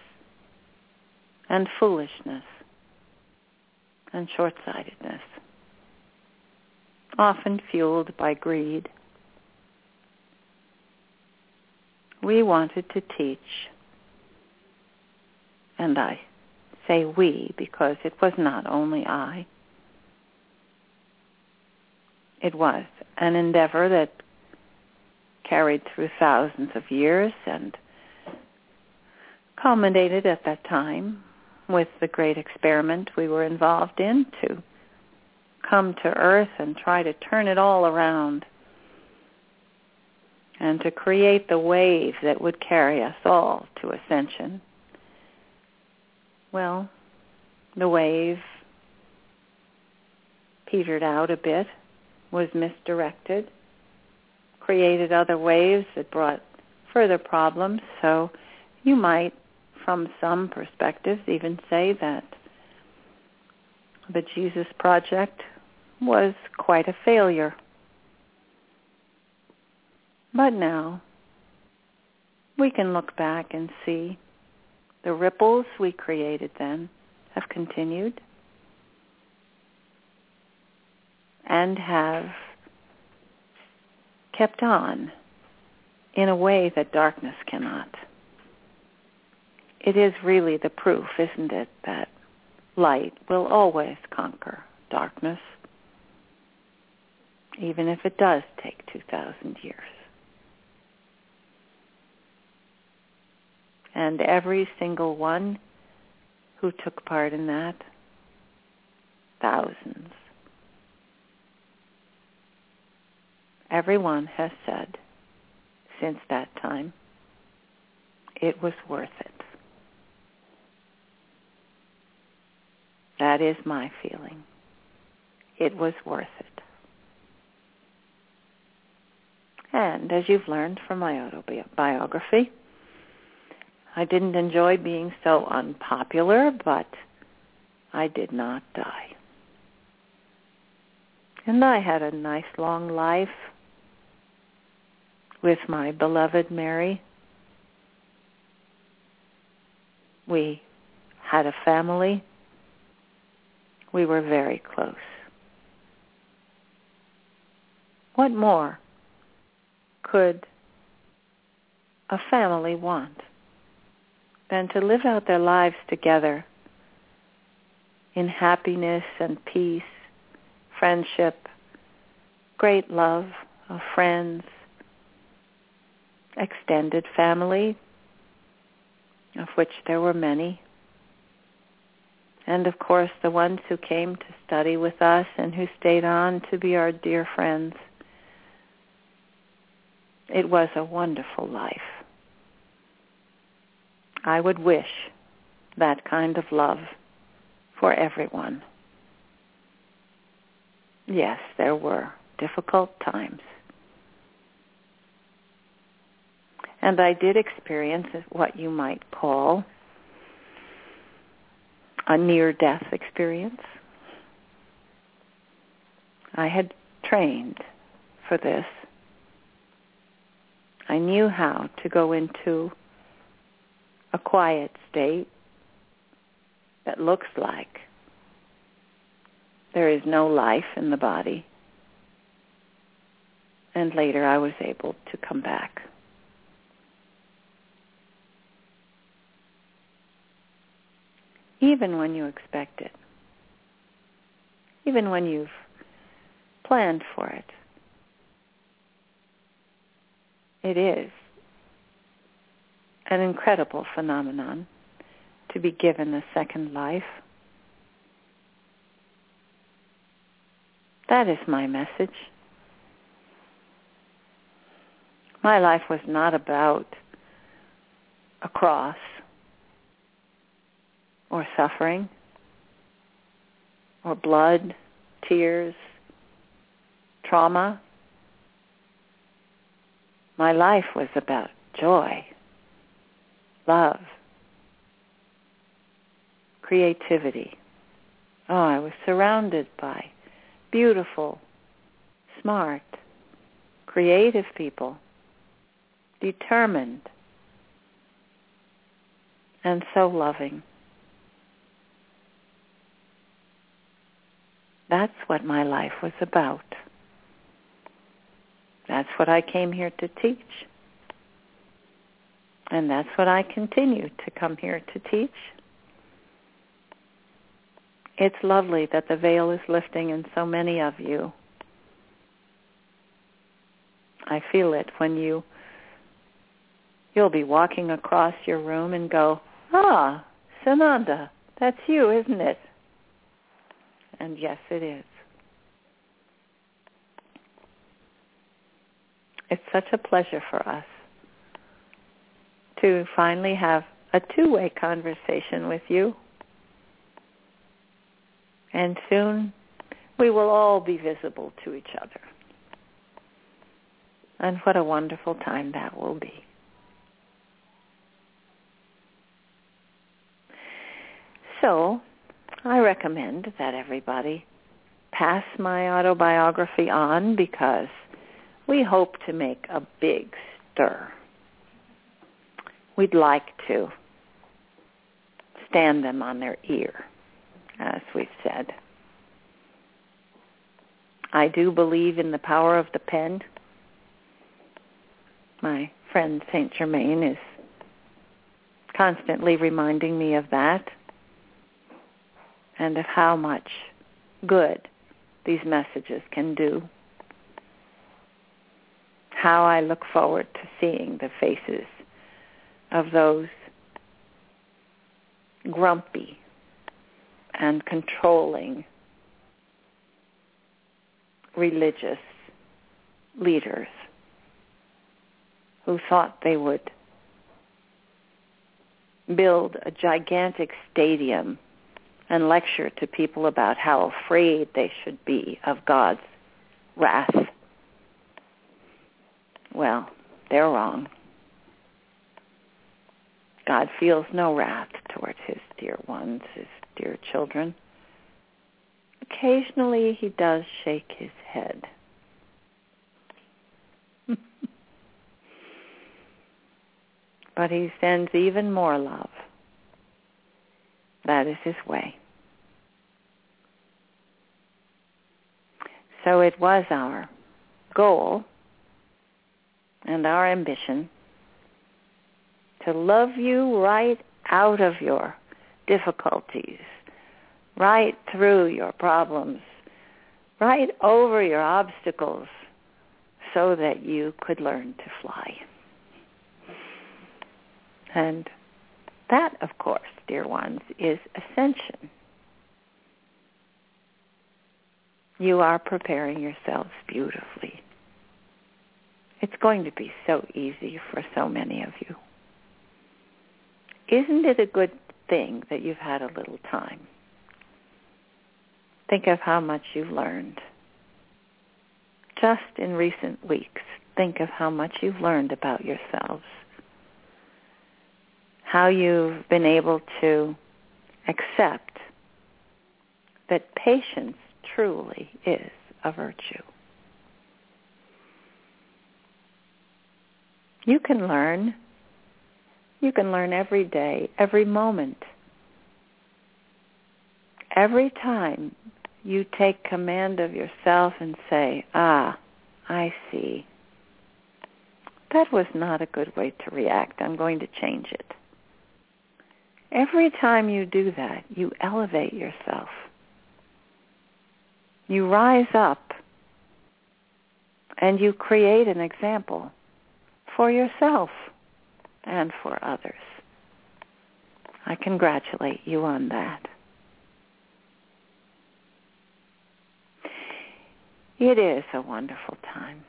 and foolishness and short-sightedness, often fueled by greed. We wanted to teach, and I say we because it was not only I. It was an endeavor that carried through thousands of years and culminated at that time with the great experiment we were involved in to come to Earth and try to turn it all around and to create the wave that would carry us all to ascension. Well, the wave petered out a bit, was misdirected, created other waves that brought further problems. So you might, from some perspectives, even say that the Jesus Project was quite a failure. But now we can look back and see the ripples we created then have continued and have kept on in a way that darkness cannot. It is really the proof, isn't it, that light will always conquer darkness, even if it does take 2,000 years. And every single one who took part in that, thousands, everyone has said since that time, it was worth it. That is my feeling. It was worth it. And as you've learned from my autobiography, I didn't enjoy being so unpopular, but I did not die. And I had a nice long life with my beloved Mary. We had a family we were very close. What more could a family want than to live out their lives together in happiness and peace, friendship, great love of friends, extended family, of which there were many, and of course the ones who came to study with us and who stayed on to be our dear friends. It was a wonderful life. I would wish that kind of love for everyone. Yes, there were difficult times. And I did experience what you might call a near-death experience. I had trained for this. I knew how to go into a quiet state that looks like there is no life in the body. And later I was able to come back. even when you expect it, even when you've planned for it. It is an incredible phenomenon to be given a second life. That is my message. My life was not about a cross or suffering or blood, tears, trauma. My life was about joy, love, creativity. Oh, I was surrounded by beautiful, smart, creative people, determined, and so loving. That's what my life was about. That's what I came here to teach. And that's what I continue to come here to teach. It's lovely that the veil is lifting in so many of you. I feel it when you you'll be walking across your room and go, "Ah, Sananda, that's you, isn't it?" and yes, it is. It's such a pleasure for us to finally have a two-way conversation with you. And soon we will all be visible to each other. And what a wonderful time that will be. So, I recommend that everybody pass my autobiography on because we hope to make a big stir. We'd like to stand them on their ear, as we've said. I do believe in the power of the pen. My friend Saint Germain is constantly reminding me of that and of how much good these messages can do. How I look forward to seeing the faces of those grumpy and controlling religious leaders who thought they would build a gigantic stadium and lecture to people about how afraid they should be of God's wrath. Well, they're wrong. God feels no wrath towards his dear ones, his dear children. Occasionally he does shake his head. but he sends even more love. That is his way. So it was our goal and our ambition to love you right out of your difficulties, right through your problems, right over your obstacles, so that you could learn to fly. And that, of course, dear ones, is ascension. You are preparing yourselves beautifully. It's going to be so easy for so many of you. Isn't it a good thing that you've had a little time? Think of how much you've learned. Just in recent weeks, think of how much you've learned about yourselves. How you've been able to accept that patience truly is a virtue. You can learn you can learn every day, every moment. Every time you take command of yourself and say, ah, I see. That was not a good way to react. I'm going to change it. Every time you do that, you elevate yourself. You rise up and you create an example for yourself and for others. I congratulate you on that. It is a wonderful time.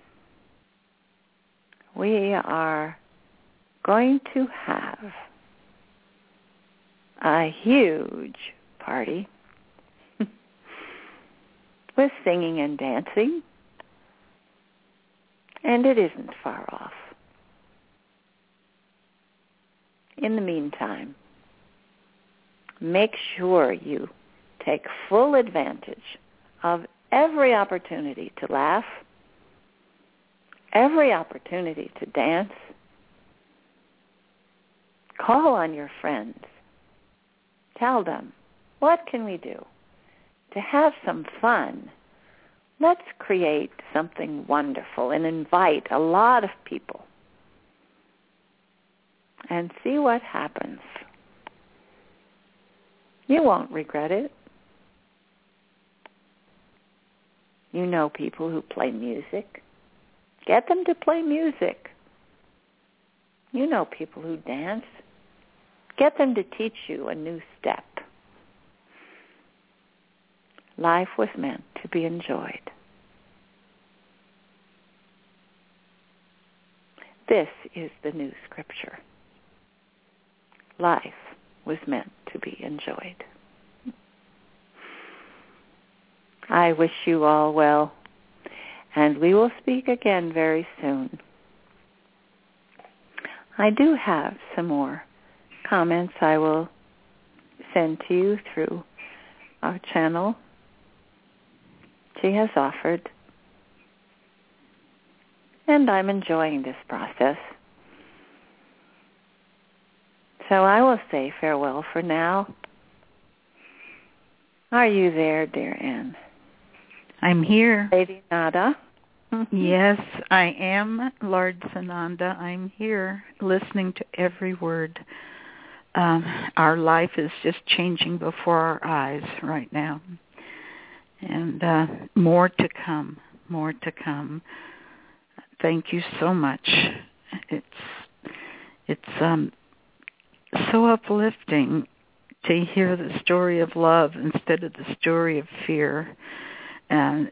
We are going to have a huge party with singing and dancing, and it isn't far off. In the meantime, make sure you take full advantage of every opportunity to laugh, every opportunity to dance. Call on your friends. Tell them, what can we do to have some fun? Let's create something wonderful and invite a lot of people and see what happens. You won't regret it. You know people who play music. Get them to play music. You know people who dance. Get them to teach you a new step. Life was meant to be enjoyed. This is the new scripture life was meant to be enjoyed. I wish you all well, and we will speak again very soon. I do have some more comments I will send to you through our channel. She has offered. And I'm enjoying this process. So I will say farewell for now. Are you there, dear Anne? I'm here. Lady Nada? Yes, I am, Lord Sananda. I'm here listening to every word. Um, our life is just changing before our eyes right now. And uh, more to come, more to come. Thank you so much. It's it's um, so uplifting to hear the story of love instead of the story of fear. And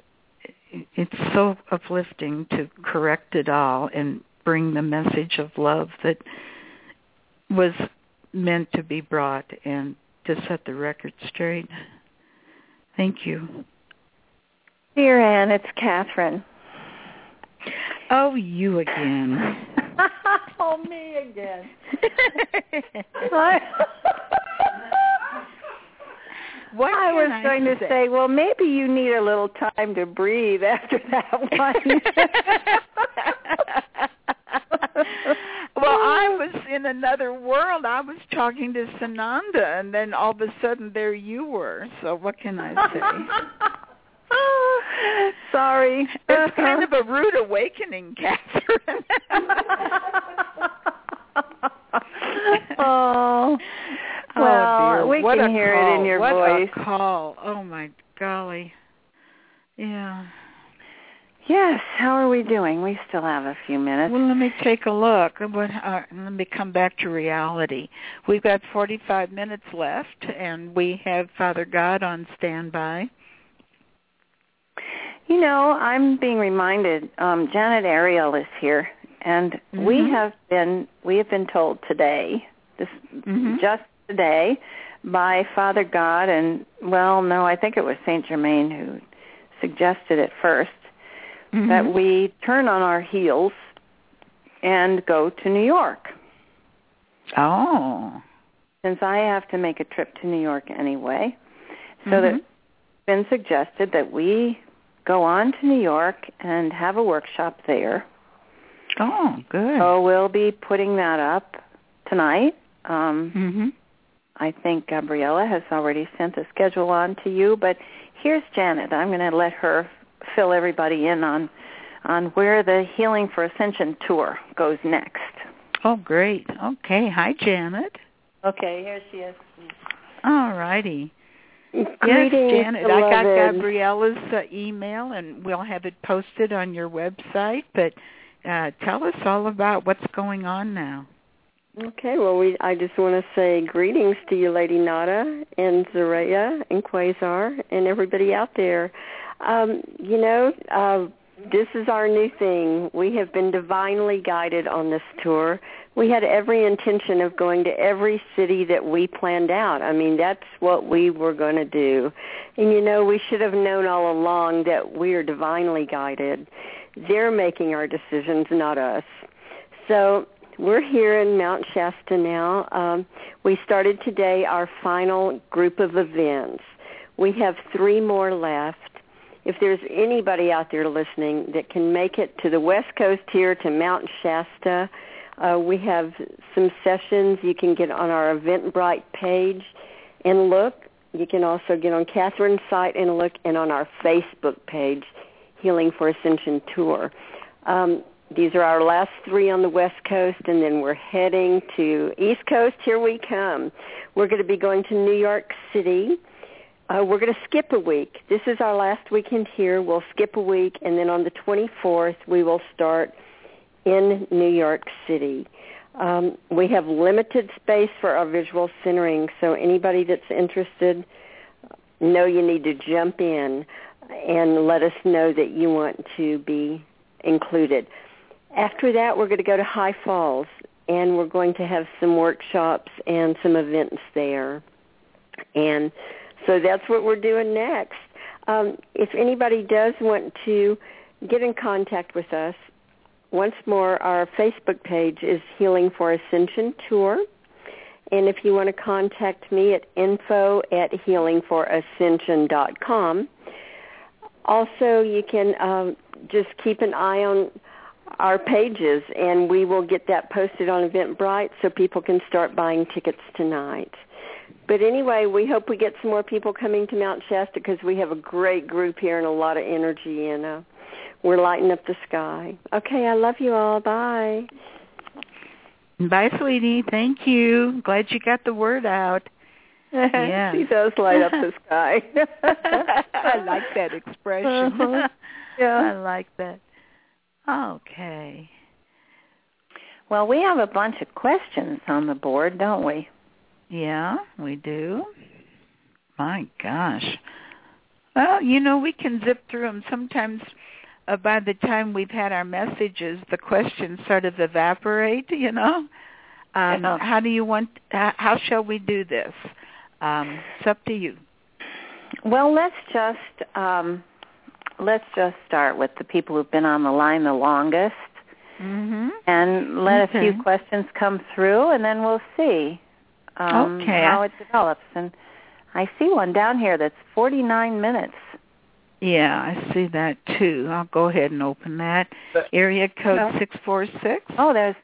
it's so uplifting to correct it all and bring the message of love that was meant to be brought and to set the record straight. Thank you. Dear Anne, it's Kathryn. Oh, you again. oh, me again. what I was I going say? to say, well, maybe you need a little time to breathe after that one. well, I was in another world. I was talking to Sananda, and then all of a sudden there you were. So what can I say? Sorry. It's kind of a rude awakening, Kathryn. oh. Oh, Well, dear. we What can hear it in your what voice. a call. Oh, my golly. Yeah. Yes, how are we doing? We still have a few minutes. Well, let me take a look. What, uh, let me come back to reality. We've got 45 minutes left, and we have Father God on standby. You know, I'm being reminded. Um, Janet Ariel is here, and we Mhm. have been we have been told today, this Mhm. just today, by Father God, and well, no, I think it was Saint Germain who suggested it 1st that Mhm. we turn on our heels and go to New York. Oh. Since I have to make a trip to New York anyway, so Mhm. that it's been suggested that we go on to New York and have a workshop there. Oh, good. So we'll be putting that up tonight. Um, Mhm. I think Gabriella has already sent the schedule on to you, but here's Janet. I'm going to let her fill everybody in on on where the Healing for Ascension tour goes next. Oh, great. Okay. Hi, Janet. Okay, here she is. All righty. Greetings, yes, Janet. I got. Gabriella's uh, email, and we'll have it posted on your website. But uh, tell us all about what's going on now. Okay, well, we I just want to say greetings to you, Lady Nada and Zareya and Quasar and everybody out there. Um, you know, uh, this is our new thing. We have been divinely guided on this tour. We had every intention of going to every city that we planned out. I mean, that's what we were going to do. And you know, we should have known all along that we are divinely guided. They're making our decisions, not us. So we're here in Mount Shasta now. Um, we started today our final group of events. We have three more left. If there's anybody out there listening that can make it to the West Coast here to Mount Shasta, uh, we have some sessions you can get on our Eventbrite page and look. You can also get on Kathryn's site and look, and on our Facebook page, Healing for Ascension Tour. Um, these are our last three on the West Coast, and then we're heading to East Coast. Here we come. We're going to be going to New York City. Uh, we're going to skip a week. This is our last weekend here. We'll skip a week, and then on the 24th, we will start in New York City. Um, we have limited space for our visual centering, so anybody that's interested, know you need to jump in and let us know that you want to be included. After that, we're going to go to High Falls, and we're going to have some workshops and some events there. And so that's what we're doing next. um, if anybody does want to get in contact with us, once more, our Facebook page is Healing for Ascension Tour. And if you want to contact me at info at healingforascension.com. Also, you can um, just keep an eye on our pages, and we will get that posted on Eventbrite so people can start buying tickets tonight. But anyway, we hope we get some more people coming to Mount Shasta because we have a great group here and a lot of energy, and uh, we're lighting up the sky. Okay, I love you all. Bye. Bye, sweetie. Thank you. Glad you got the word out. Yeah. she does light up the sky. I like that expression. Uh-huh. Yeah. I like that. Okay. Well, we have a bunch of questions on the board, don't we? Yeah, we do. My gosh. Well, you know, we can zip through them. Sometimes uh, by the time we've had our messages, the questions sort of evaporate, you know. Um, yeah. How do you want, how shall we do this? Um, it's up to you. Well, let's just um, let's just start with the people who've been on the line the longest, mm-hmm. and let okay. a few questions come through, and then we'll see um, okay. how it develops. And I see one down here that's 49 minutes. Yeah, I see that too. I'll go ahead and open that. But, Area code six four six. Oh, there's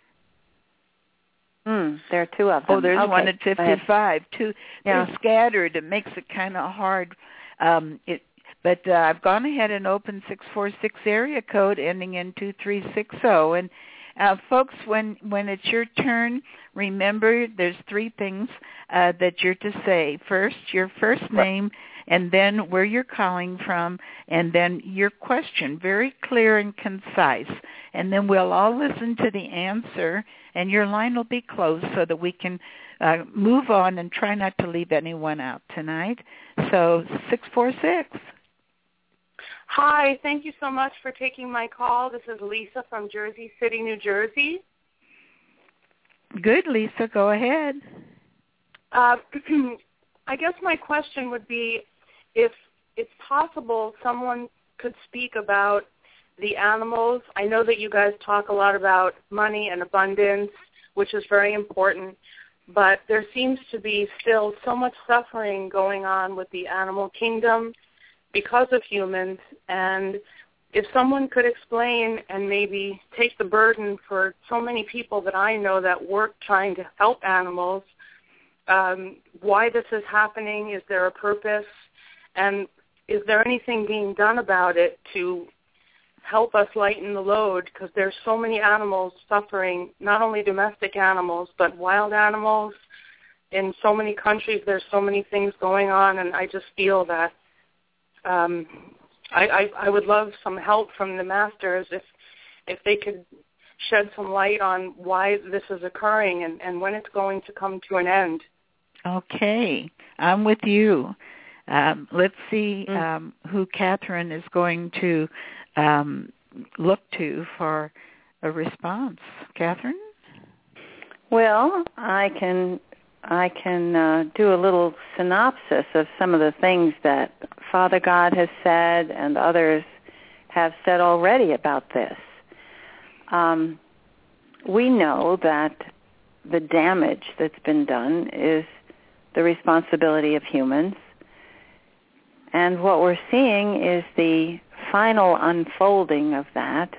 Hmm, there are two of them. Oh, there's okay. one at 55. Two, yeah. they're scattered. It makes it kind of hard. Um, it, but uh, I've gone ahead and opened 646 area code ending in 2360. And uh, folks, when when it's your turn, remember there's three things uh, that you're to say. First, your first name, and then where you're calling from, and then your question, very clear and concise. And then we'll all listen to the answer, and your line will be closed so that we can uh, move on and try not to leave anyone out tonight. So 646. Hi, thank you so much for taking my call. This is Lisa from Jersey City, New Jersey. Good, Lisa. Go ahead. Uh, I guess my question would be if it's possible someone could speak about the animals. I know that you guys talk a lot about money and abundance, which is very important, but there seems to be still so much suffering going on with the animal kingdom because of humans and if someone could explain and maybe take the burden for so many people that I know that work trying to help animals, um, why this is happening, is there a purpose, and is there anything being done about it to help us lighten the load because there's so many animals suffering, not only domestic animals, but wild animals. In so many countries, there's so many things going on, and I just feel that um, I, I, I would love some help from the masters if if they could shed some light on why this is occurring and, and when it's going to come to an end. Okay, I'm with you. Um, let's see mm. um, who Kathryn is going to um, look to for a response. Kathryn? Well, I can I can uh, do a little synopsis of some of the things that Father God has said and others have said already about this. Um, we know that the damage that's been done is the responsibility of humans and what we're seeing is the final unfolding of that.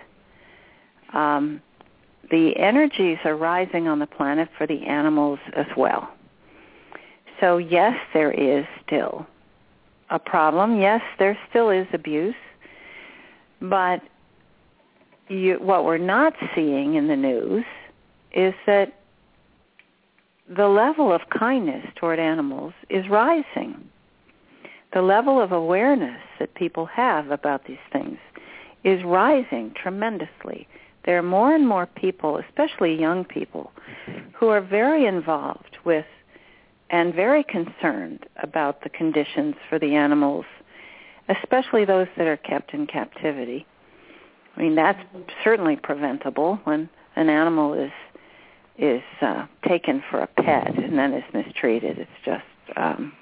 Um, the energies are rising on the planet for the animals as well. So yes, there is still a problem. Yes, there still is abuse. But you, what we're not seeing in the news is that the level of kindness toward animals is rising the level of awareness that people have about these things is rising tremendously. There are more and more people, especially young people, who are very involved with and very concerned about the conditions for the animals, especially those that are kept in captivity. I mean, that's certainly preventable when an animal is is uh, taken for a pet and then is mistreated. It's just um,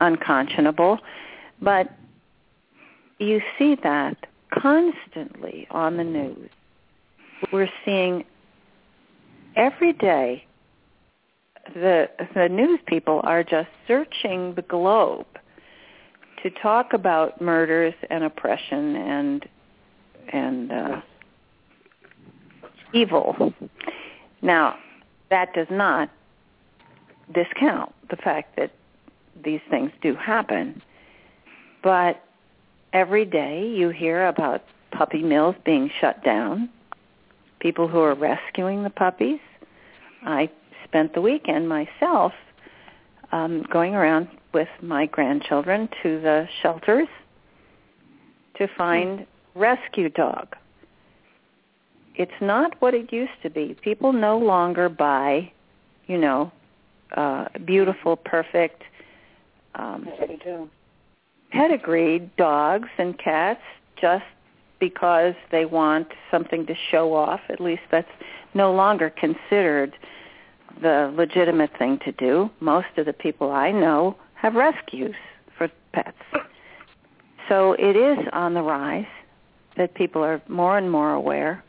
unconscionable. But you see that constantly on the news. We're seeing every day the the news people are just searching the globe to talk about murders and oppression and and uh, evil. Now, that does not discount the fact that these things do happen. But every day you hear about puppy mills being shut down, people who are rescuing the puppies. I spent the weekend myself um, going around with my grandchildren to the shelters to find rescue dog. It's not what it used to be. People no longer buy, you know, uh, beautiful, perfect, um, pedigreed dogs and cats just because they want something to show off. At least that's no longer considered the legitimate thing to do. Most of the people I know have rescues for pets. So it is on the rise that people are more and more aware.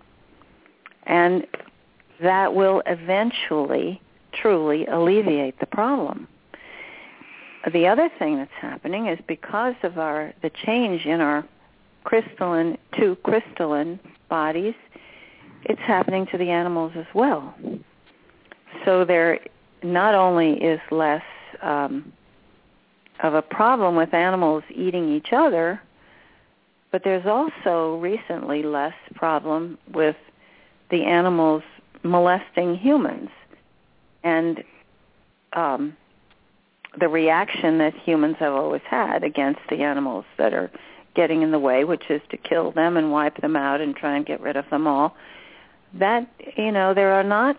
And that will eventually truly alleviate the problem. The other thing that's happening is because of our the change in our crystalline to crystalline bodies, it's happening to the animals as well. So there not only is less um, of a problem with animals eating each other, but there's also recently less problem with the animals molesting humans and um, the reaction that humans have always had against the animals that are getting in the way, which is to kill them and wipe them out and try and get rid of them all. That you know, there are not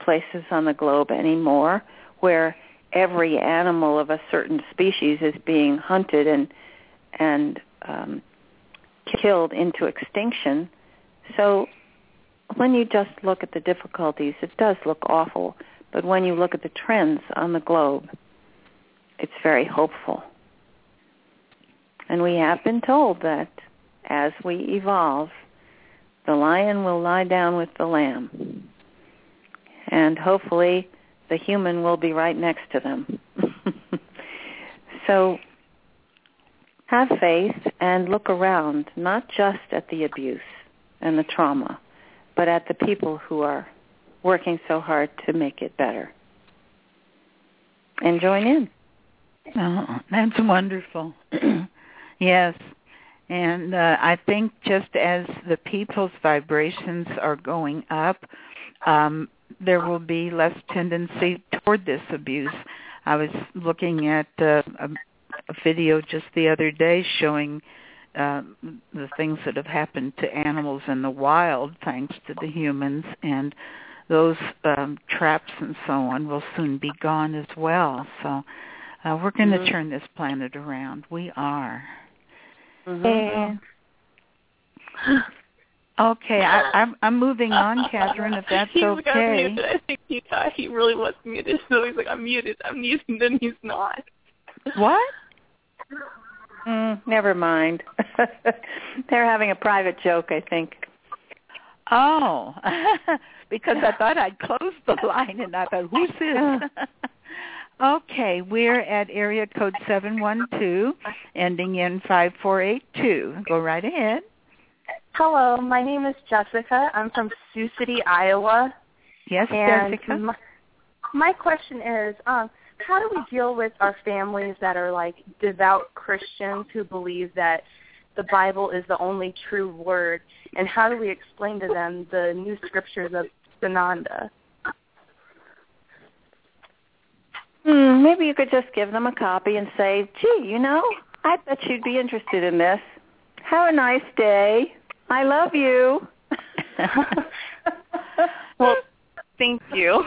places on the globe anymore where every animal of a certain species is being hunted and and um, killed into extinction. So when you just look at the difficulties, it does look awful. But when you look at the trends on the globe, it's very hopeful. And we have been told that as we evolve, the lion will lie down with the lamb. And hopefully the human will be right next to them. so have faith and look around, not just at the abuse and the trauma, but at the people who are working so hard to make it better. And join in. Oh, that's wonderful. yes. And uh, I think just as the people's vibrations are going up, um, there will be less tendency toward this abuse. I was looking at uh, a, a video just the other day showing uh, the things that have happened to animals in the wild thanks to the humans and those um, traps and so on will soon be gone as well. So uh, we're going to mm-hmm. turn this planet around. We are. Mm-hmm. And, okay, I, I'm I'm moving on, Catherine. If that's he okay. Got muted. I think he thought he really was muted, so he's like, "I'm muted, I'm muted," and then he's not. What? Mm, never mind. They're having a private joke, I think. Oh, because I thought I'd closed the line, and I thought, who's this? Okay, we're at area code 712, ending in 5482. Go right ahead. Hello, my name is Jessica. I'm from Sioux City, Iowa. Yes, and Jessica. My, my question is, um, how do we deal with our families that are like devout Christians who believe that the Bible is the only true word, and how do we explain to them the new scriptures of Sananda? Hmm, maybe you could just give them a copy and say, gee, you know, I bet you'd be interested in this. Have a nice day. I love you. well, thank you.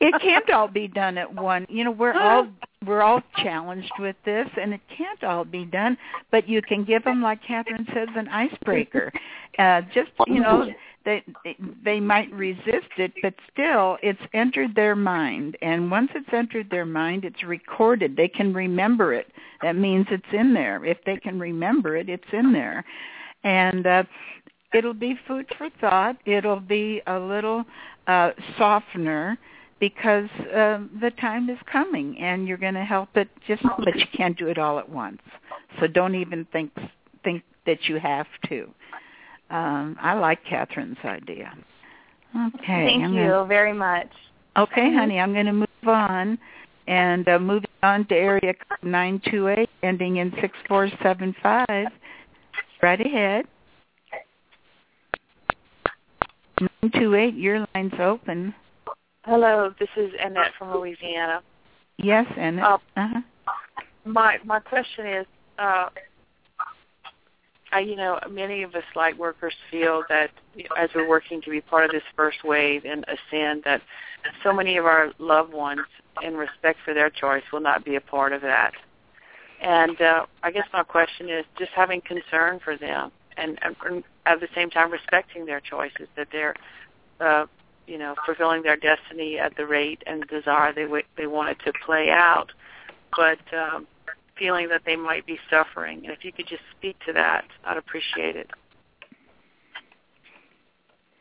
It can't all be done at one. You know, we're all we're all challenged with this, and it can't all be done. But you can give them, like Kathryn says, an icebreaker. Uh, just you know, they they might resist it, but still, it's entered their mind, and once it's entered their mind, it's recorded. They can remember it. That means it's in there. If they can remember it, it's in there, and uh, it'll be food for thought. It'll be a little uh, softener because uh, the time is coming and you're going to help it just but you can't do it all at once. So don't even think think that you have to. Um i like Kathryn's idea. Okay thank I'm you gonna, very much. Okay honey i'm going to move on and uh, moving on to area code 928 ending in 6475 right ahead. 928 your line's open Hello, this is Annette from Louisiana. Yes, Annette. Uh, uh-huh. My my question is, uh, I, you know, many of us light workers feel that as we're working to be part of this first wave and ascend, that so many of our loved ones, in respect for their choice, will not be a part of that. And uh, I guess my question is just having concern for them, and, and at the same time respecting their choices, that they're uh, you know, fulfilling their destiny at the rate and desire they w- they want it to play out, but um, feeling that they might be suffering. And if you could just speak to that, I'd appreciate it.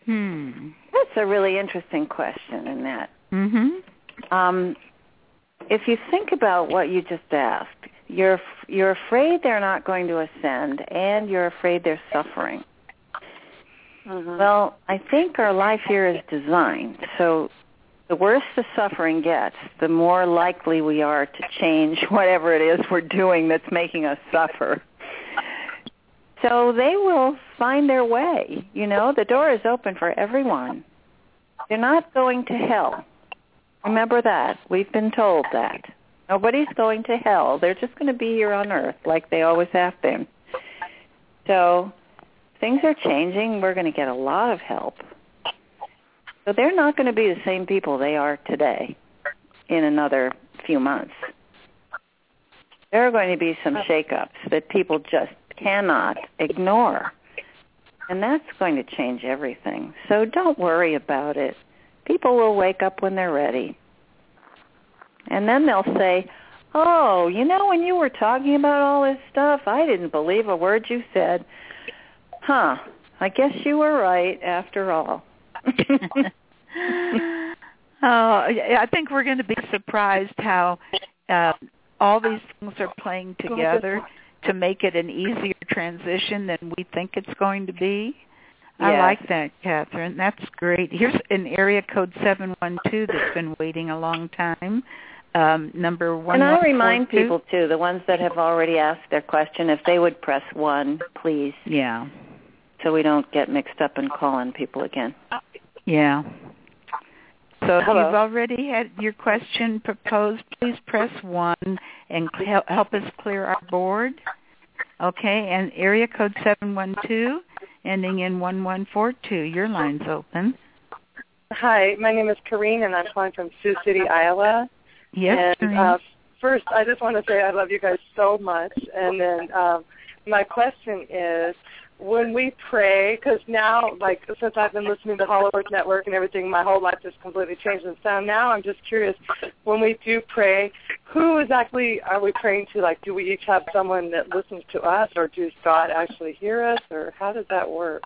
Hmm. That's a really interesting question, Annette. Mm-hmm. Um, if you think about what you just asked, you're you're afraid they're not going to ascend, and you're afraid they're suffering. Mm-hmm. Well, I think our life here is designed so the worse the suffering gets, the more likely we are to change whatever it is we're doing that's making us suffer. So they will find their way. You know, the door is open for everyone. They're not going to hell. Remember that. We've been told that. Nobody's going to hell. They're just going to be here on earth like they always have been. So things are changing. We're going to get a lot of help. So they're not going to be the same people they are today in another few months. There are going to be some shakeups that people just cannot ignore. And that's going to change everything. So don't worry about it. People will wake up when they're ready. And then they'll say, oh, you know, when you were talking about all this stuff, I didn't believe a word you said. Huh. I guess you were right after all. oh, I think we're going to be surprised how uh, all these things are playing together to make it an easier transition than we think it's going to be. I like that, Kathryn. That's great. Here's an area code 712 that's been waiting a long time. Um, number one. And I'll remind people too, the ones that have already asked their question, if they would press one, please, Yeah, so we don't get mixed up and calling people again. yeah. So if you've already had your question proposed, please press one and hel- help us clear our board. Okay, and area code 712 ending in 1142. Your line's open. Hi, my name is Kareen, and I'm calling from Sioux City, Iowa. Yes, and Doreen. uh, first, I just want to say I love you guys so much. And then um, my question is, when we pray, because now, like, since I've been listening to Hollow Earth Network and everything, my whole life has completely changed. And so now I'm just curious, when we do pray, who exactly are we praying to? Like, do we each have someone that listens to us, or does God actually hear us, or how does that work?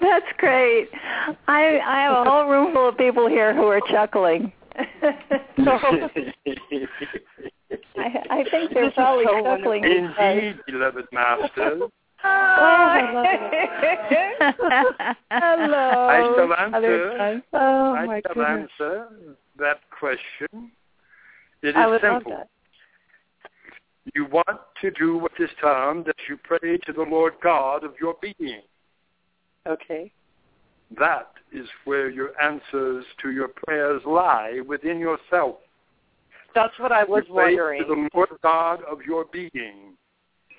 That's great. I I have a whole room full of people here who are chuckling. I, I think they're This is probably so chuckling. Indeed, beloved master. Oh, Hello. I shall Other answer. Oh I my shall goodness! answer that question. It is I would love simple. that. You want to do what is termed as you pray to the Lord God of your being. Okay. That is where your answers to your prayers lie within yourself. That's what I was you wondering. to the Lord God of your being.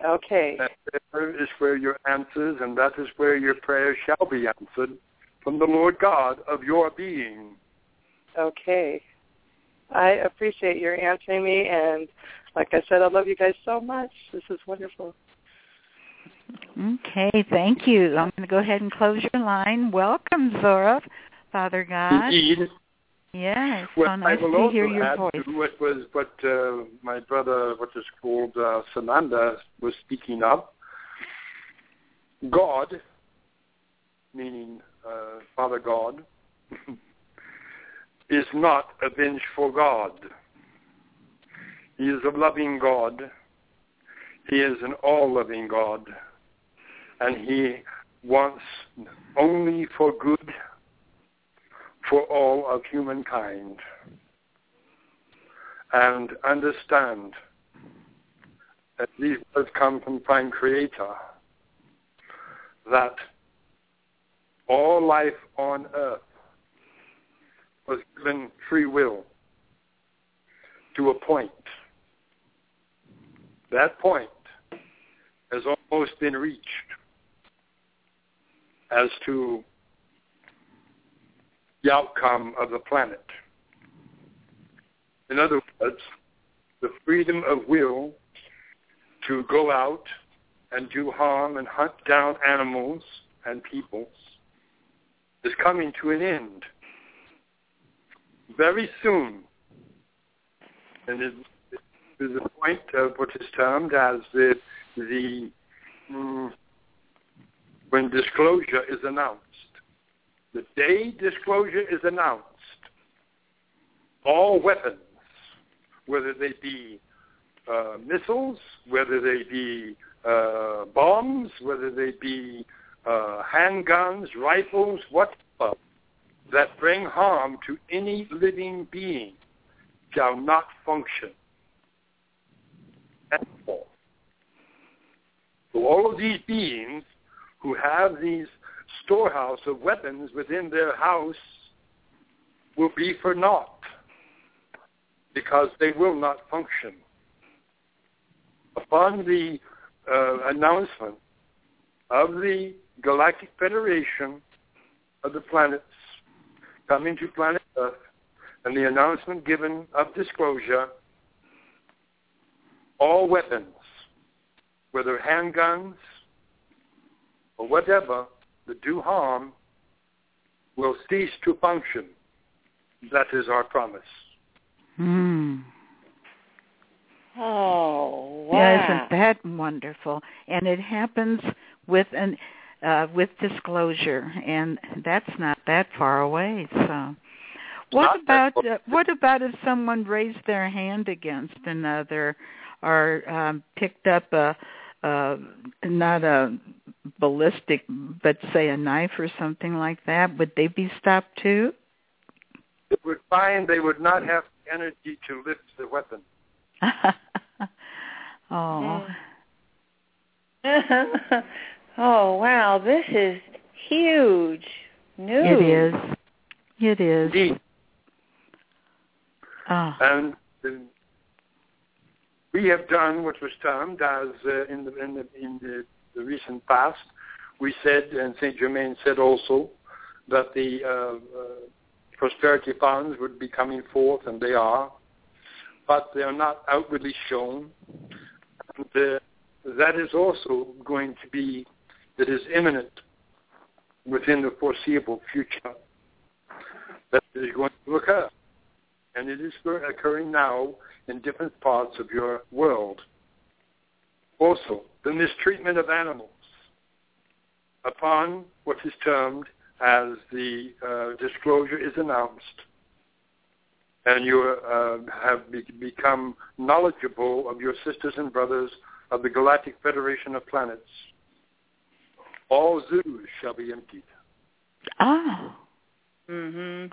Okay. That there is where your answers, and that is where your prayers shall be answered from the Lord God of your being. Okay. I appreciate your answering me, and like I said, I love you guys so much. This is wonderful. Okay, thank you. I'm going to go ahead and close your line. Welcome, Zora, Father God. Indeed. Yes, Well, so nice I will to also hear your add voice. to what was what uh, my brother, what is called uh, Sananda, was speaking of. God, meaning uh, Father God, is not a vengeful God. He is a loving God. He is an all-loving God, and He wants only for good for all of humankind and understand that these words come from Prime Creator that all life on earth was given free will to a point. That point has almost been reached as to the outcome of the planet. In other words, the freedom of will to go out and do harm and hunt down animals and peoples is coming to an end very soon. And it is the point of what is termed as the, the mm, when disclosure is announced. The day disclosure is announced, all weapons, whether they be uh, missiles, whether they be uh, bombs, whether they be uh, handguns, rifles, whatever, that bring harm to any living being shall not function at all. So all of these beings who have these storehouse of weapons within their house will be for naught because they will not function. Upon the uh, announcement of the Galactic Federation of the planets coming to planet Earth and the announcement given of disclosure, all weapons, whether handguns or whatever, that do harm will cease to function. That is our promise. Hmm. Oh, wow. Yeah, isn't that wonderful? And it happens with an uh, with disclosure, and that's not that far away. So, what about uh, what about if someone raised their hand against another, or um, picked up a, a not a ballistic, but say a knife or something like that? Would they be stopped too? They would find they would not have the energy to lift the weapon. oh. oh, wow. This is huge news. It is. It is. Indeed. Oh. And uh, we have done what was termed as uh, in the in the in the, the recent past. We said, and Saint Germain said also, that the uh, uh, prosperity funds would be coming forth, and they are, but they are not outwardly shown. And, uh, that is also going to be that is imminent within the foreseeable future. That is going to occur and it is occurring now in different parts of your world. Also, the mistreatment of animals upon what is termed as the uh, disclosure is announced, and you uh, have be- become knowledgeable of your sisters and brothers of the Galactic Federation of Planets. All zoos shall be emptied. Oh. Mhm.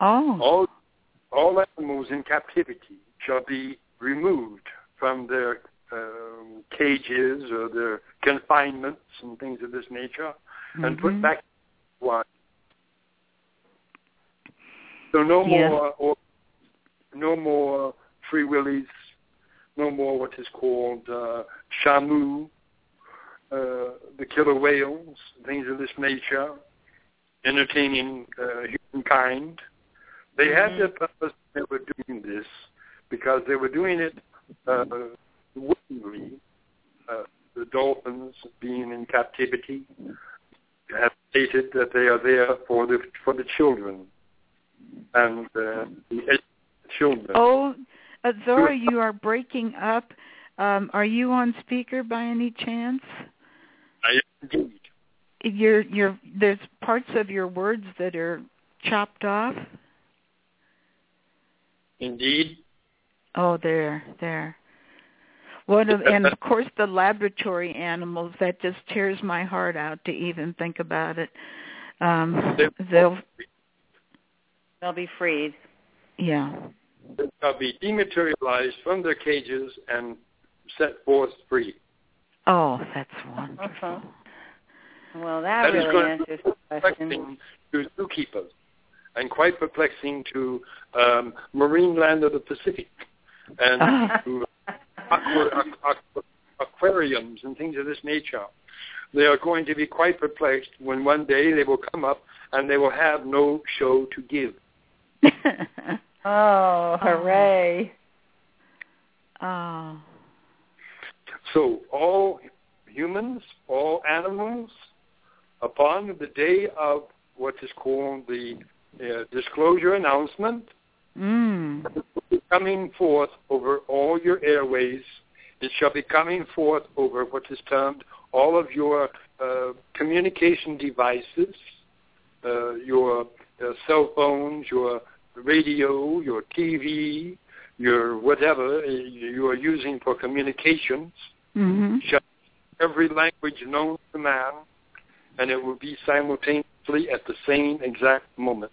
Oh. all all animals in captivity shall be removed from their um, cages or their confinements and things of this nature and put Mhm. back one. So no Yes. more or no more free willies, no more what is called uh, shamu, uh, the killer whales, things of this nature, entertaining uh, humankind They had their purpose. They were doing this because they were doing it uh, willingly. Uh, the dolphins being in captivity have stated that they are there for the for the children and uh, the children. Oh, Zora, you are breaking up. Um, are you on speaker by any chance? I indeed. You're, you're, there's parts of your words that are chopped off. Indeed. Oh, there, there. One of, and of course the laboratory animals. That just tears my heart out to even think about it. Um, they'll they'll be freed. Yeah. They'll be dematerialized from their cages and set forth free. Oh, that's wonderful. Uh-huh. Well, that, that really is answers the question. to zookeepers and quite perplexing to um, Marineland of the Pacific and Ah. to aqua, aqua, aquariums and things of this nature. They are going to be quite perplexed when one day they will come up and they will have no show to give. Oh, hooray! oh. So all humans, all animals, upon the day of what is called the uh, disclosure announcement, Mm. coming forth over all your airways. It shall be coming forth over what is termed all of your uh, communication devices, uh, your uh, cell phones, your radio, your TV, your whatever you are using for communications. Mm-hmm. Shall every language known to man, and it will be simultaneously at the same exact moment.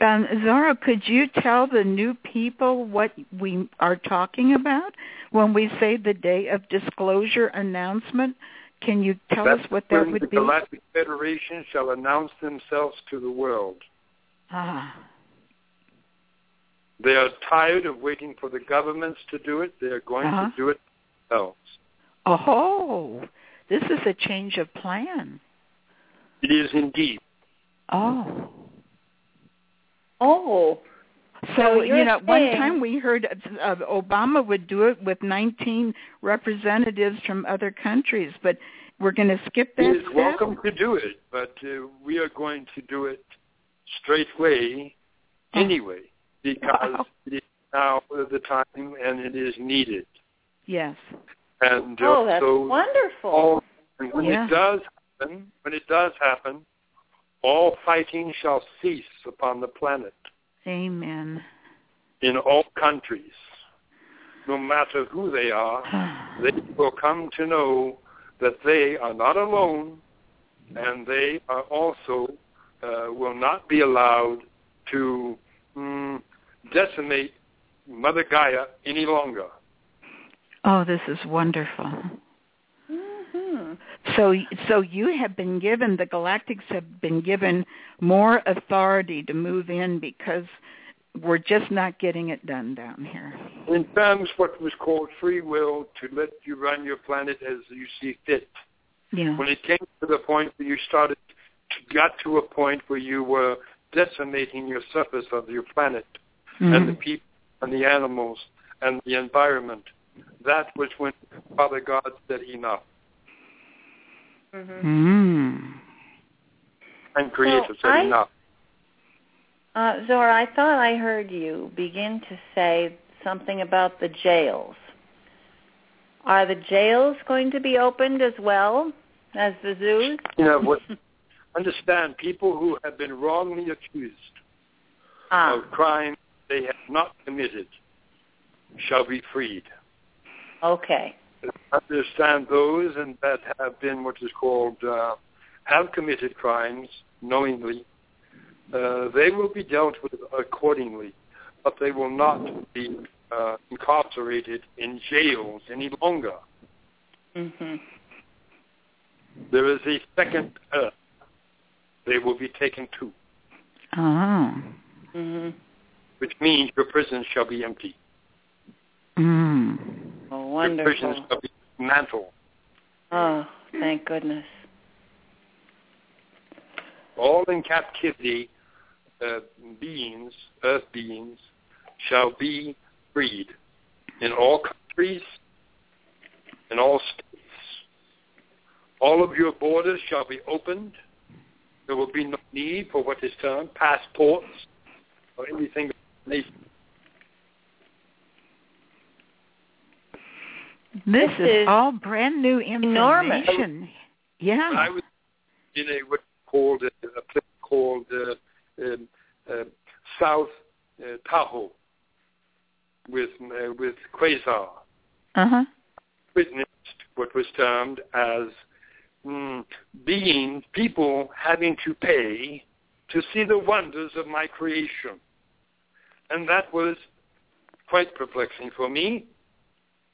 Um, Zora, could you tell the new people what we are talking about when we say the day of disclosure announcement? Can you tell That's us what that would the be? The Galactic Federation shall announce themselves to the world. Ah, They are tired of waiting for the governments to do it. They are going Uh-huh. to do it themselves. oh, this is a change of plan. It is indeed. Oh. Oh, So, So you you're know, one time we heard uh, Obama would do it with 19 representatives from other countries, but we're going to skip that. He that is step. welcome to do it, but uh, we are going to do it straightway anyway because Wow. it is now the time and it is needed. Yes. And uh, oh, that's so wonderful. all, and when Yeah. it does happen, when it does happen, all fighting shall cease upon the planet Amen. in all countries, no matter who they are. They will come to know that they are not alone, and they are also uh, will not be allowed to mm, decimate Mother Gaia any longer. oh, this is wonderful. Hmm So, so you have been given the Galactics have been given more authority to move in because we're just not getting it done down here. In terms what was called free will to let you run your planet as you see fit. Yeah. When it came to the point where you started, got to a point where you were decimating your surface of your planet and the people and the animals and the environment, that was when Father God said enough hmm Mm. and Creator Well, said I- enough. Uh, Zora, I thought I heard you begin to say something about the jails. Are the jails going to be opened as well as the zoos? You know, what, understand, people who have been wrongly accused ah, of crimes they have not committed shall be freed. okay. Understand those and that have been what is called uh, have committed crimes knowingly, uh, they will be dealt with accordingly, but they will not be uh, incarcerated in jails any longer. hmm There is a second earth they will be taken to, Oh. hmm which means your prisons shall be empty. Mm. Oh, wonderful. mantled. Oh, thank goodness. all in captivity uh, beings, earth beings, shall be freed in all countries, in all states. All of your borders shall be opened. There will be no need for what is termed passports or anything. This, This is, is all brand new enormous. information. Yeah. I was in a what called a, a place called uh, um, uh, South uh, Tahoe with uh, with Quasar. Uh-huh. Witnessed what was termed as mm, being people having to pay to see the wonders of my creation, and that was quite perplexing for me,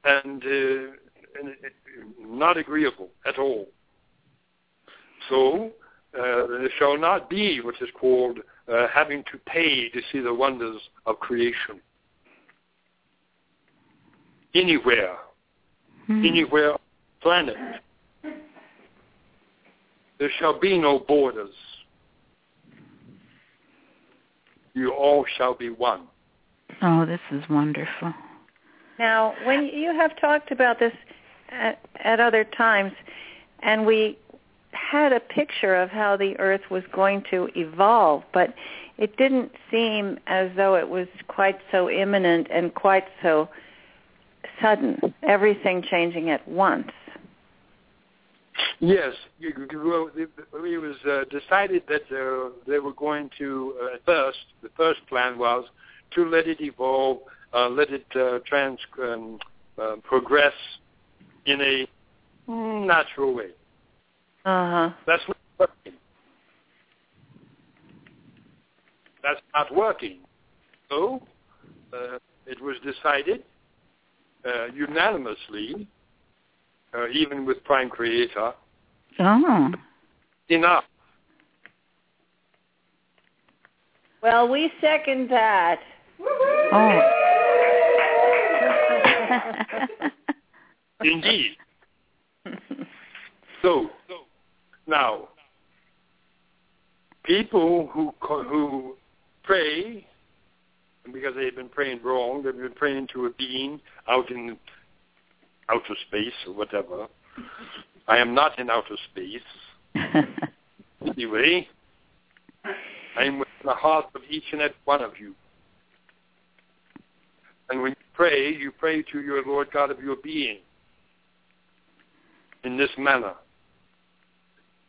and, uh, and it, not agreeable at all. So uh, there shall not be what is called uh, having to pay to see the wonders of creation. Anywhere, Hmm. anywhere on the planet, there shall be no borders. You all shall be one. Oh, this is wonderful. Now, when you have talked about this at, at other times, and we had a picture of how the earth was going to evolve, but it didn't seem as though it was quite so imminent and quite so sudden, everything changing at once. Yes, well, it, it was uh, decided that uh, they were going to, uh, first, the first plan was to let it evolve, uh, let it uh, trans, um, uh, progress in a mm, natural way. Uh-huh. That's not working. That's not working. So uh, it was decided uh, unanimously, uh, even with Prime Creator, Oh. enough. Well, we second that. Oh. Indeed. So now, people who who pray because they've been praying wrong, they've been praying to a being out in outer space or whatever. I am not in outer space. Anyway, I am within the heart of each and every one of you. And when you pray, you pray to your Lord God of your being in this manner.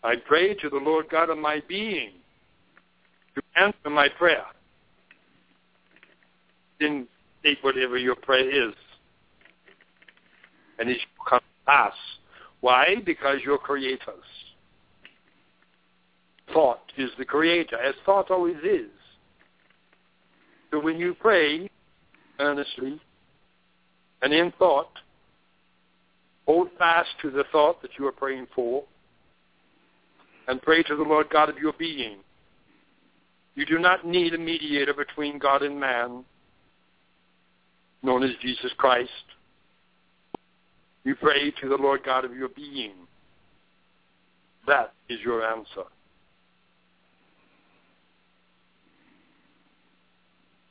I pray to the Lord God of my being to answer my prayer. Then state whatever your prayer is. And it shall come to pass. Why? Because you're creators. Thought is the creator, as thought always is. So when you pray earnestly and in thought, hold fast to the thought that you are praying for and pray to the Lord God of your being. You do not need a mediator between God and man, known as Jesus Christ. You pray to the Lord God of your being. That is your answer.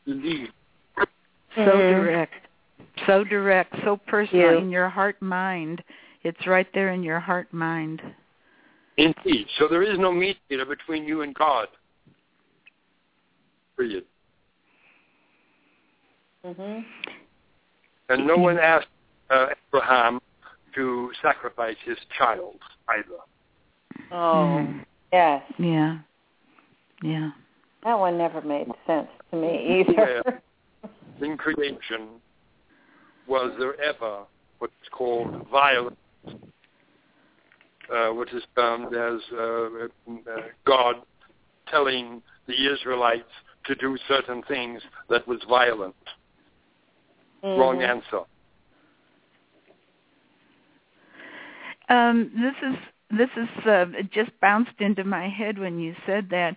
Indeed. So Mhm. direct. So direct, so personal Yeah. in your heart mind. It's right there in your heart mind. Indeed. So there is no mediator between you and God. Period. Mhm. And no one asked uh, Abraham to sacrifice his child either. Oh, Mm. yes. Yeah. Yeah. That one never made sense to me either. In creation, was there ever what's called violence, uh, what is termed as uh, uh, God telling the Israelites to do certain things that was violent? Wrong Mhm. answer. Um, this is this is uh, it just bounced into my head when you said that.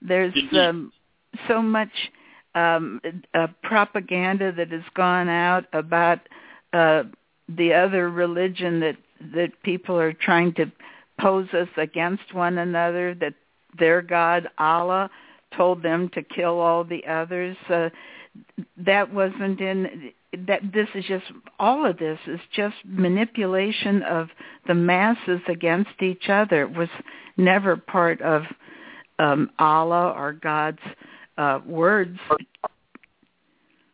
There's um, so much um, uh, propaganda that has gone out about uh, the other religion that that people are trying to pose us against one another. That their God Allah told them to kill all the others. Uh, that wasn't in that this is just all of this is just manipulation of the masses against each other it was never part of um Allah or God's uh words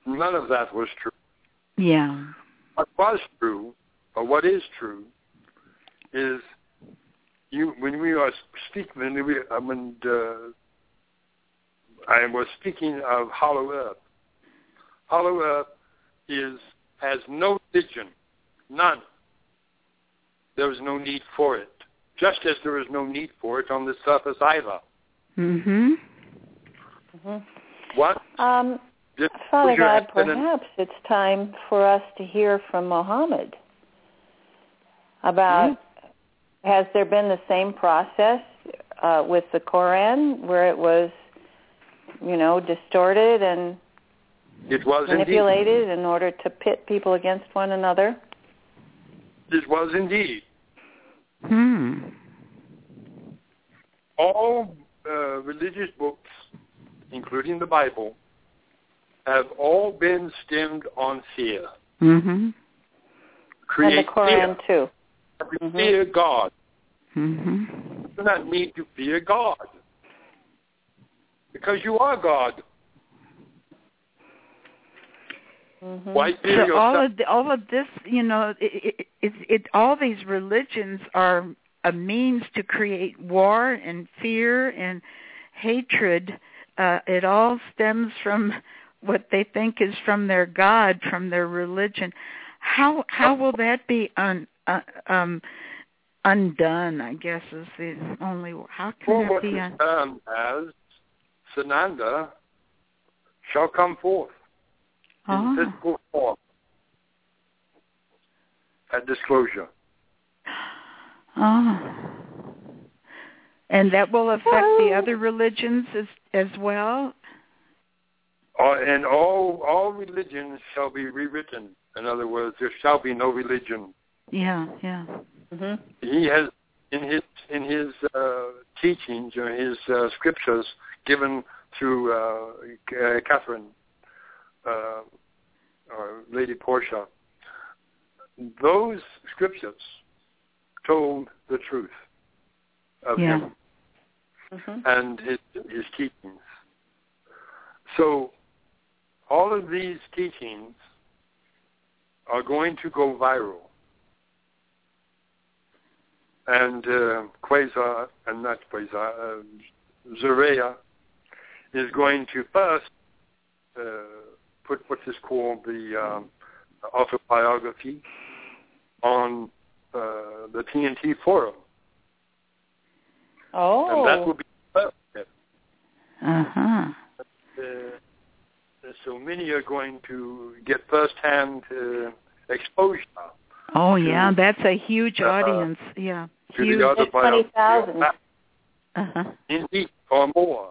none of that was true yeah what was true or what is true is you when we are speaking when we when uh, I was speaking of hollow earth Hollow Earth is has no religion, none. There is no need for it, just as there is no need for it on the surface either. Mhm. Mhm. What? Um, Did- Father God, husband and- perhaps it's time for us to hear from Mohammed about has there been the same process uh, with the Koran where it was, you know, distorted and It was indeed. manipulated in order to pit people against one another? It was indeed. Hmm. All uh, religious books, including the Bible, have all been stemmed on fear. Mhm. Create and the Koran fear. too. We Fear God. Mhm. You do not need to fear God. Because you are God. Mm-hmm. Why fear So all of the, all of this, you know, it, it, it, it all these religions are a means to create war and fear and hatred. Uh, it all stems from what they think is from their God, from their religion. How how will that be un, uh, um, undone? I guess is the only. How can Well, that be is un? termed as Sananda shall come forth in Oh. physical form at disclosure. Oh. And that will affect the other religions as as well. Uh, and all all religions shall be rewritten. In other words, there shall be no religion. Yeah, yeah. Mhm. He has in his in his uh, teachings or his uh, scriptures given through uh, K- Kathryn uh, or Lady Portia. Those scriptures told the truth of Yeah. him Mhm. and his his teachings. So all of these teachings are going to go viral. And uh, Quasar, and not Quasar, uh, Zarea is going to first uh, put what is called the um, autobiography on uh, the TNT forum. Oh. And that will be first. Uh-huh. Uh, so many are going to get first-hand uh, exposure Oh To- yeah, that's a huge uh, audience. Yeah. to Huge. the autobiography. 20,000. Uh-huh. Indeed, or more.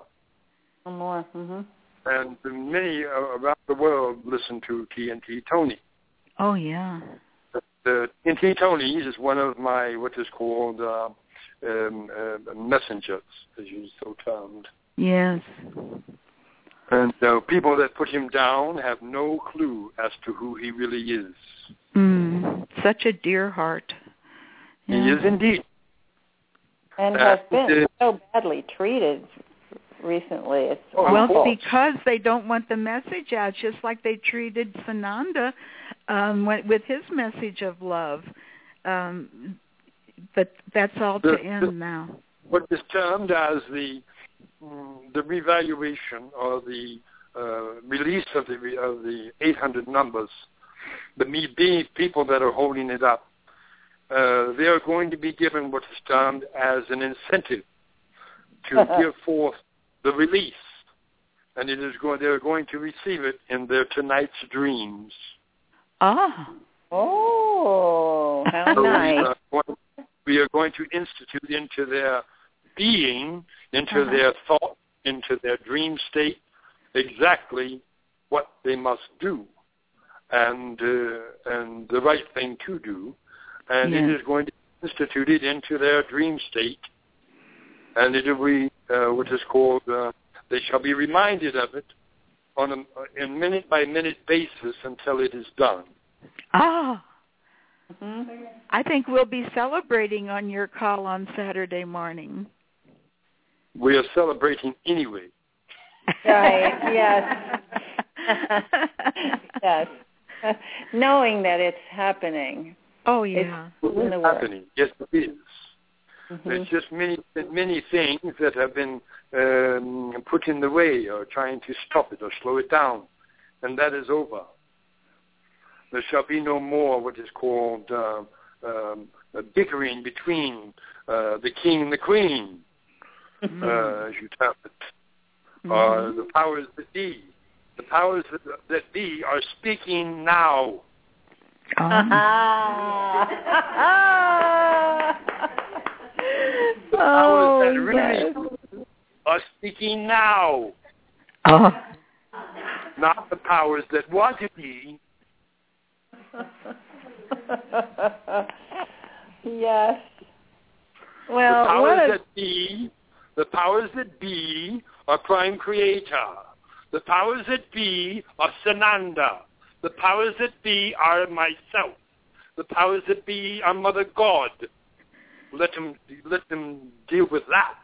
Or more. Mhm. And many uh, around the world listen to TNT Tony. Oh yeah. The TNT Tony is one of my what is called uh, um, uh, messengers, as you so termed. Yes. And uh, people that put him down have no clue as to who he really is. Mm. Such a dear heart. He is indeed. And Uh, has been uh, so badly treated recently. It's Oh, Well, awful. because they don't want the message out, just like they treated Sananda um, with with his message of love. Um, but that's all to end the- now. what is termed as the mm, the revaluation or the uh, release of the of the 800 numbers, the me be people that are holding it up, uh, they are going to be given what is termed as an incentive to give forth the release, and it is going they are going to receive it in their tonight's dreams. Ah. Oh, how So nice. We are going to institute into their being, into Uh-huh. their thought, into their dream state, exactly what they must do, and uh, and the right thing to do, and it Yes. is going to be instituted into their dream state, and it will be uh, what is called uh, They shall be reminded of it on a, a minute by minute basis until it is done. Ah. Mm-hmm. I think we'll be celebrating on your call on Saturday morning. We are celebrating anyway. Right, yes. yes. Knowing that it's happening. Oh yeah. It's in It's happening. Yes, it is. Mhm. There's just many many things that have been um, put in the way or trying to stop it or slow it down, and that is over. There shall be no more what is called uh, um, a bickering between uh, the king and the queen, Mm-hmm. uh, as you term it, or the powers that be. The powers that, be are speaking now. The powers that oh, really are speaking now, Oh. not the powers that want to be. yes. Well, the powers what a, that be, the powers that be are Prime Creator. The powers that be are Sananda. The powers that be are myself. The powers that be are Mother God. Let them let them deal with that.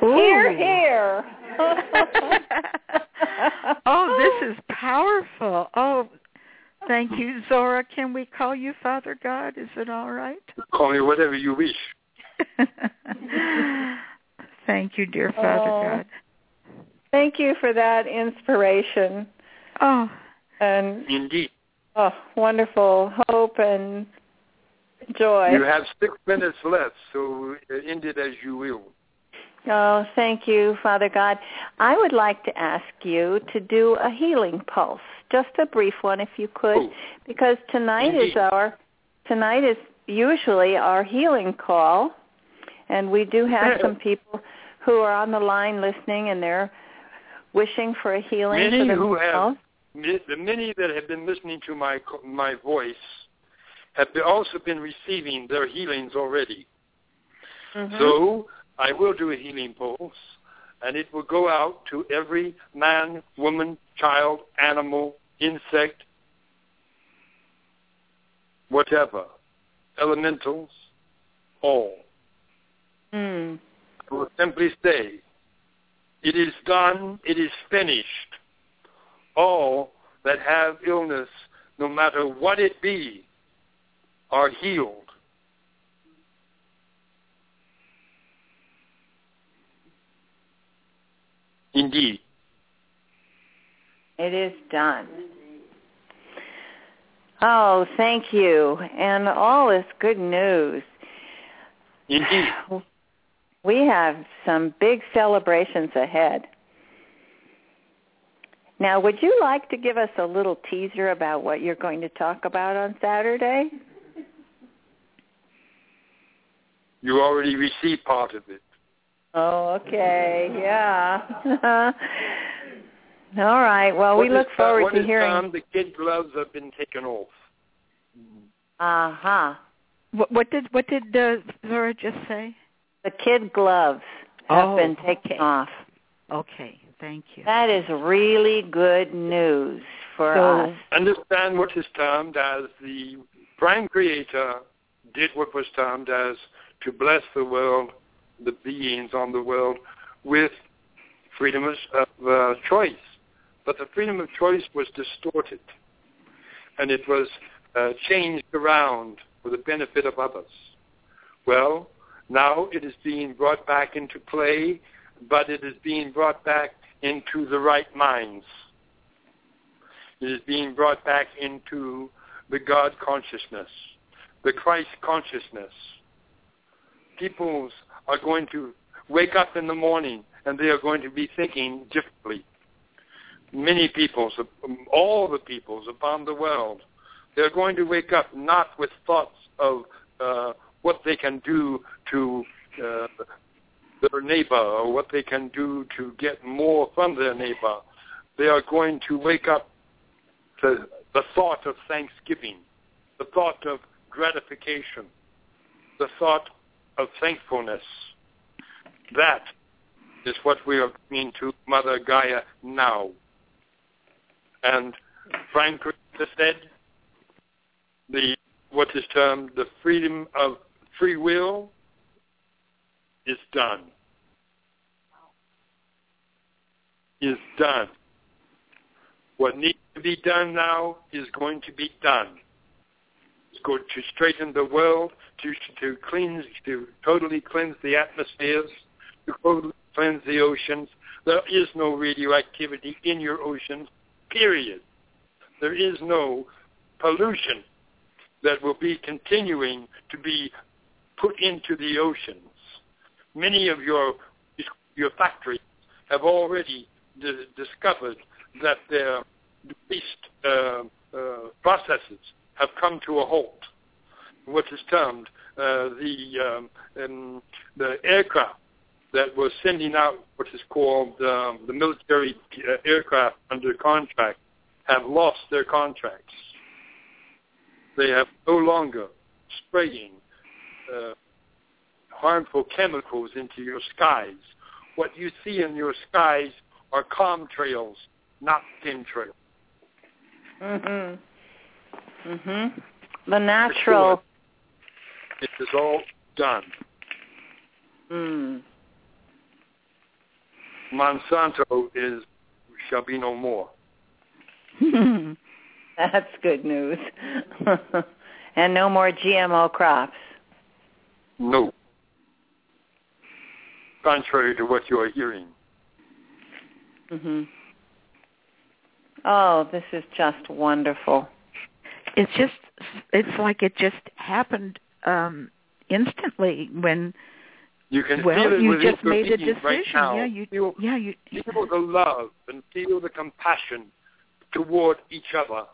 here, Ooh. here. oh, this is powerful. Oh, thank you, Zora. Can we call you Father God? Is it all right? Call me whatever you wish. thank you, dear Father Oh. God. Thank you for that inspiration Oh, and Indeed. oh, wonderful hope and joy. You have six minutes left, so uh, end it as you will. Oh, thank you, Father God. I would like to ask you to do a healing pulse, just a brief one if you could, Oh. because tonight is our tonight is usually our healing call, and we do have some people who are on the line listening and they're wishing for a healing Many for who themselves. have, the many that have been listening to my my voice, have also been receiving their healings already. Mhm. So I will do a healing pulse, and it will go out to every man, woman, child, animal, insect, whatever, elementals, all. Mm. I will simply say, it is done, it is finished. All that have illness, no matter what it be, are healed. Indeed. It is done. Oh, thank you. And all this good news. Indeed. We have some big celebrations ahead. Now, would you like to give us a little teaser about what you're going to talk about on Saturday? You already received part of it. Oh, okay. Yeah. All right. Well, we look is- forward what to is hearing. done, the kid gloves have been taken off. Uh-huh. what, what did what did uh, Zora just say? The kid gloves have Oh, been taken okay. off. Okay, thank you. That is really good news for So- us. Understand what is termed as the prime creator did what was termed as to bless the world, the beings on the world, with freedom of uh, choice. But the freedom of choice was distorted, and it was uh, changed around for the benefit of others. Well, now it is being brought back into play, but it is being brought back into the right minds. It is being brought back into the God consciousness, the Christ consciousness. Peoples are going to wake up in the morning and they are going to be thinking differently. Many peoples, all the peoples upon the world, they're going to wake up not with thoughts of uh, what they can do to uh, their neighbor or what they can do to get more from their neighbor. They are going to wake up to the thought of thanksgiving, the thought of gratification, the thought of thankfulness. That is what we are bringing to Mother Gaia now. And Frank said the what is termed the freedom of free will is done. Is done. What needs to be done now is going to be done. Going to straighten the world, to to cleanse, to totally cleanse the atmospheres, to totally cleanse the oceans. There is no radioactivity in your oceans, period. There is no pollution that will be continuing to be put into the oceans. Many of your your factories have already d- discovered that their waste uh, uh, processes have come to a halt. What is termed uh, the um, um, the aircraft that was sending out what is called um, the military uh, aircraft under contract have lost their contracts. They have no longer spraying uh, harmful chemicals into your skies. What you see in your skies are chemtrails, not chemtrails. Mhm. Mhm. The natural. It is all done. Mm. Monsanto is shall be no more. That's good news. and no more GMO crops. No. Contrary to what you are hearing. Mhm. Oh, this is just wonderful. It's just it's like it just happened um instantly when You can well feel it you just made a decision. right now. yeah, you feel, yeah, you feel the love and feel the compassion toward each other.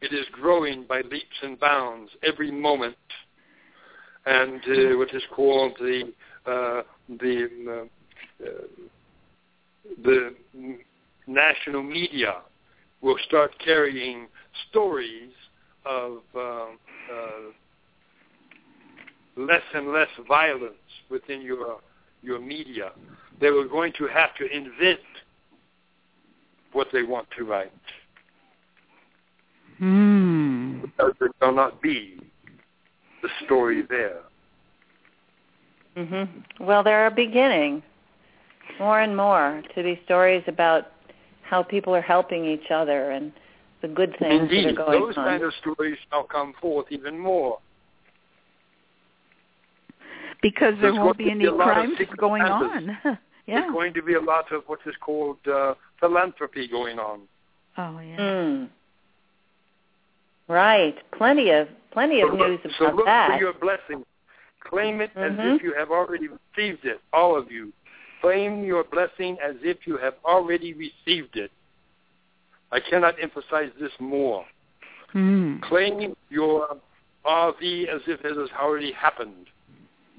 It is growing by leaps and bounds every moment, and uh, what is called the uh, the uh, uh, the national media will start carrying stories of uh, uh, less and less violence within your your media. They were going to have to invent what they want to write. Hmm. Because there shall not be the story there. Mhm. Well, there are beginning more and more to be stories about how people are helping each other and the good things Indeed, that are going those on. kind of stories shall come forth even more. Because there There's won't be any be a lot of crimes going Santas. on. There's going to be a lot of what is called uh, philanthropy going on. Oh yeah. Mm. Right. Plenty of plenty of so news look, so about look that. for your blessing. Claim it Mhm. as if you have already received it, all of you. Claim your blessing as if you have already received it. I cannot emphasize this more. Hmm. Claim your RV as if it has already happened.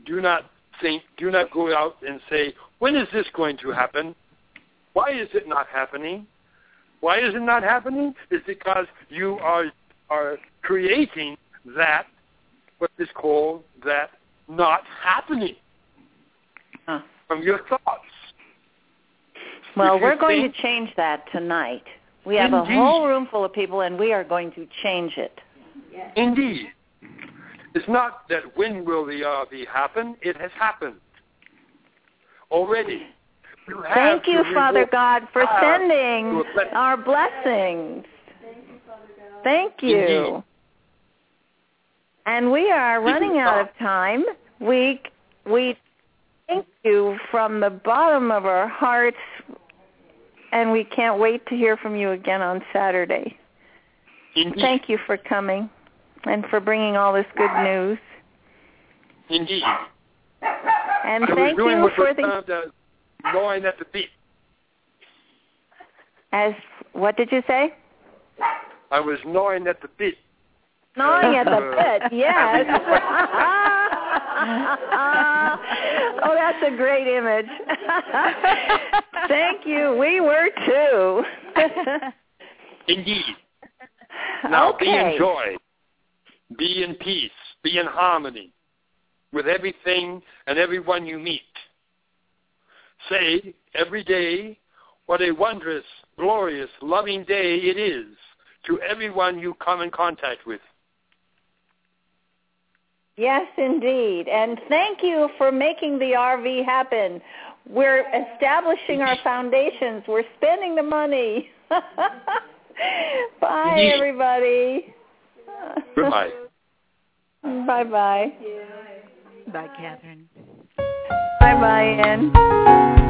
Do not think, do not go out and say, when is this going to happen? Why is it not happening? Why is it not happening? It's because you are are creating that what is called that not happening Huh. from your thoughts. Well, we're going think- to change that tonight. We have a whole room full of people, and we are going to change it. Indeed. It's not that when will the RV happen, it has happened already. You have Thank you, Father God, for Ah, sending to our blessings. Thank you. Indeed. And we are running out of time. We we thank you from the bottom of our hearts, and we can't wait to hear from you again on Saturday. Indeed. Thank you for coming and for bringing all this good news. Indeed. And I thank doing you what for the termed as gnawing at the bit. as what did you say? I was gnawing at the bit. Gnawing at the bit, yes. oh, that's a great image. Thank you. We were too. Indeed. Now be in joy. Be in peace. Be in harmony with everything and everyone you meet. say every day what a wondrous, glorious, loving day it is to everyone you come in contact with. Yes, indeed. And thank you for making the RV happen. We're establishing our foundations. We're spending the money. Bye, everybody. Goodbye. Bye-bye. Bye, Kathryn. Bye-bye, Anne.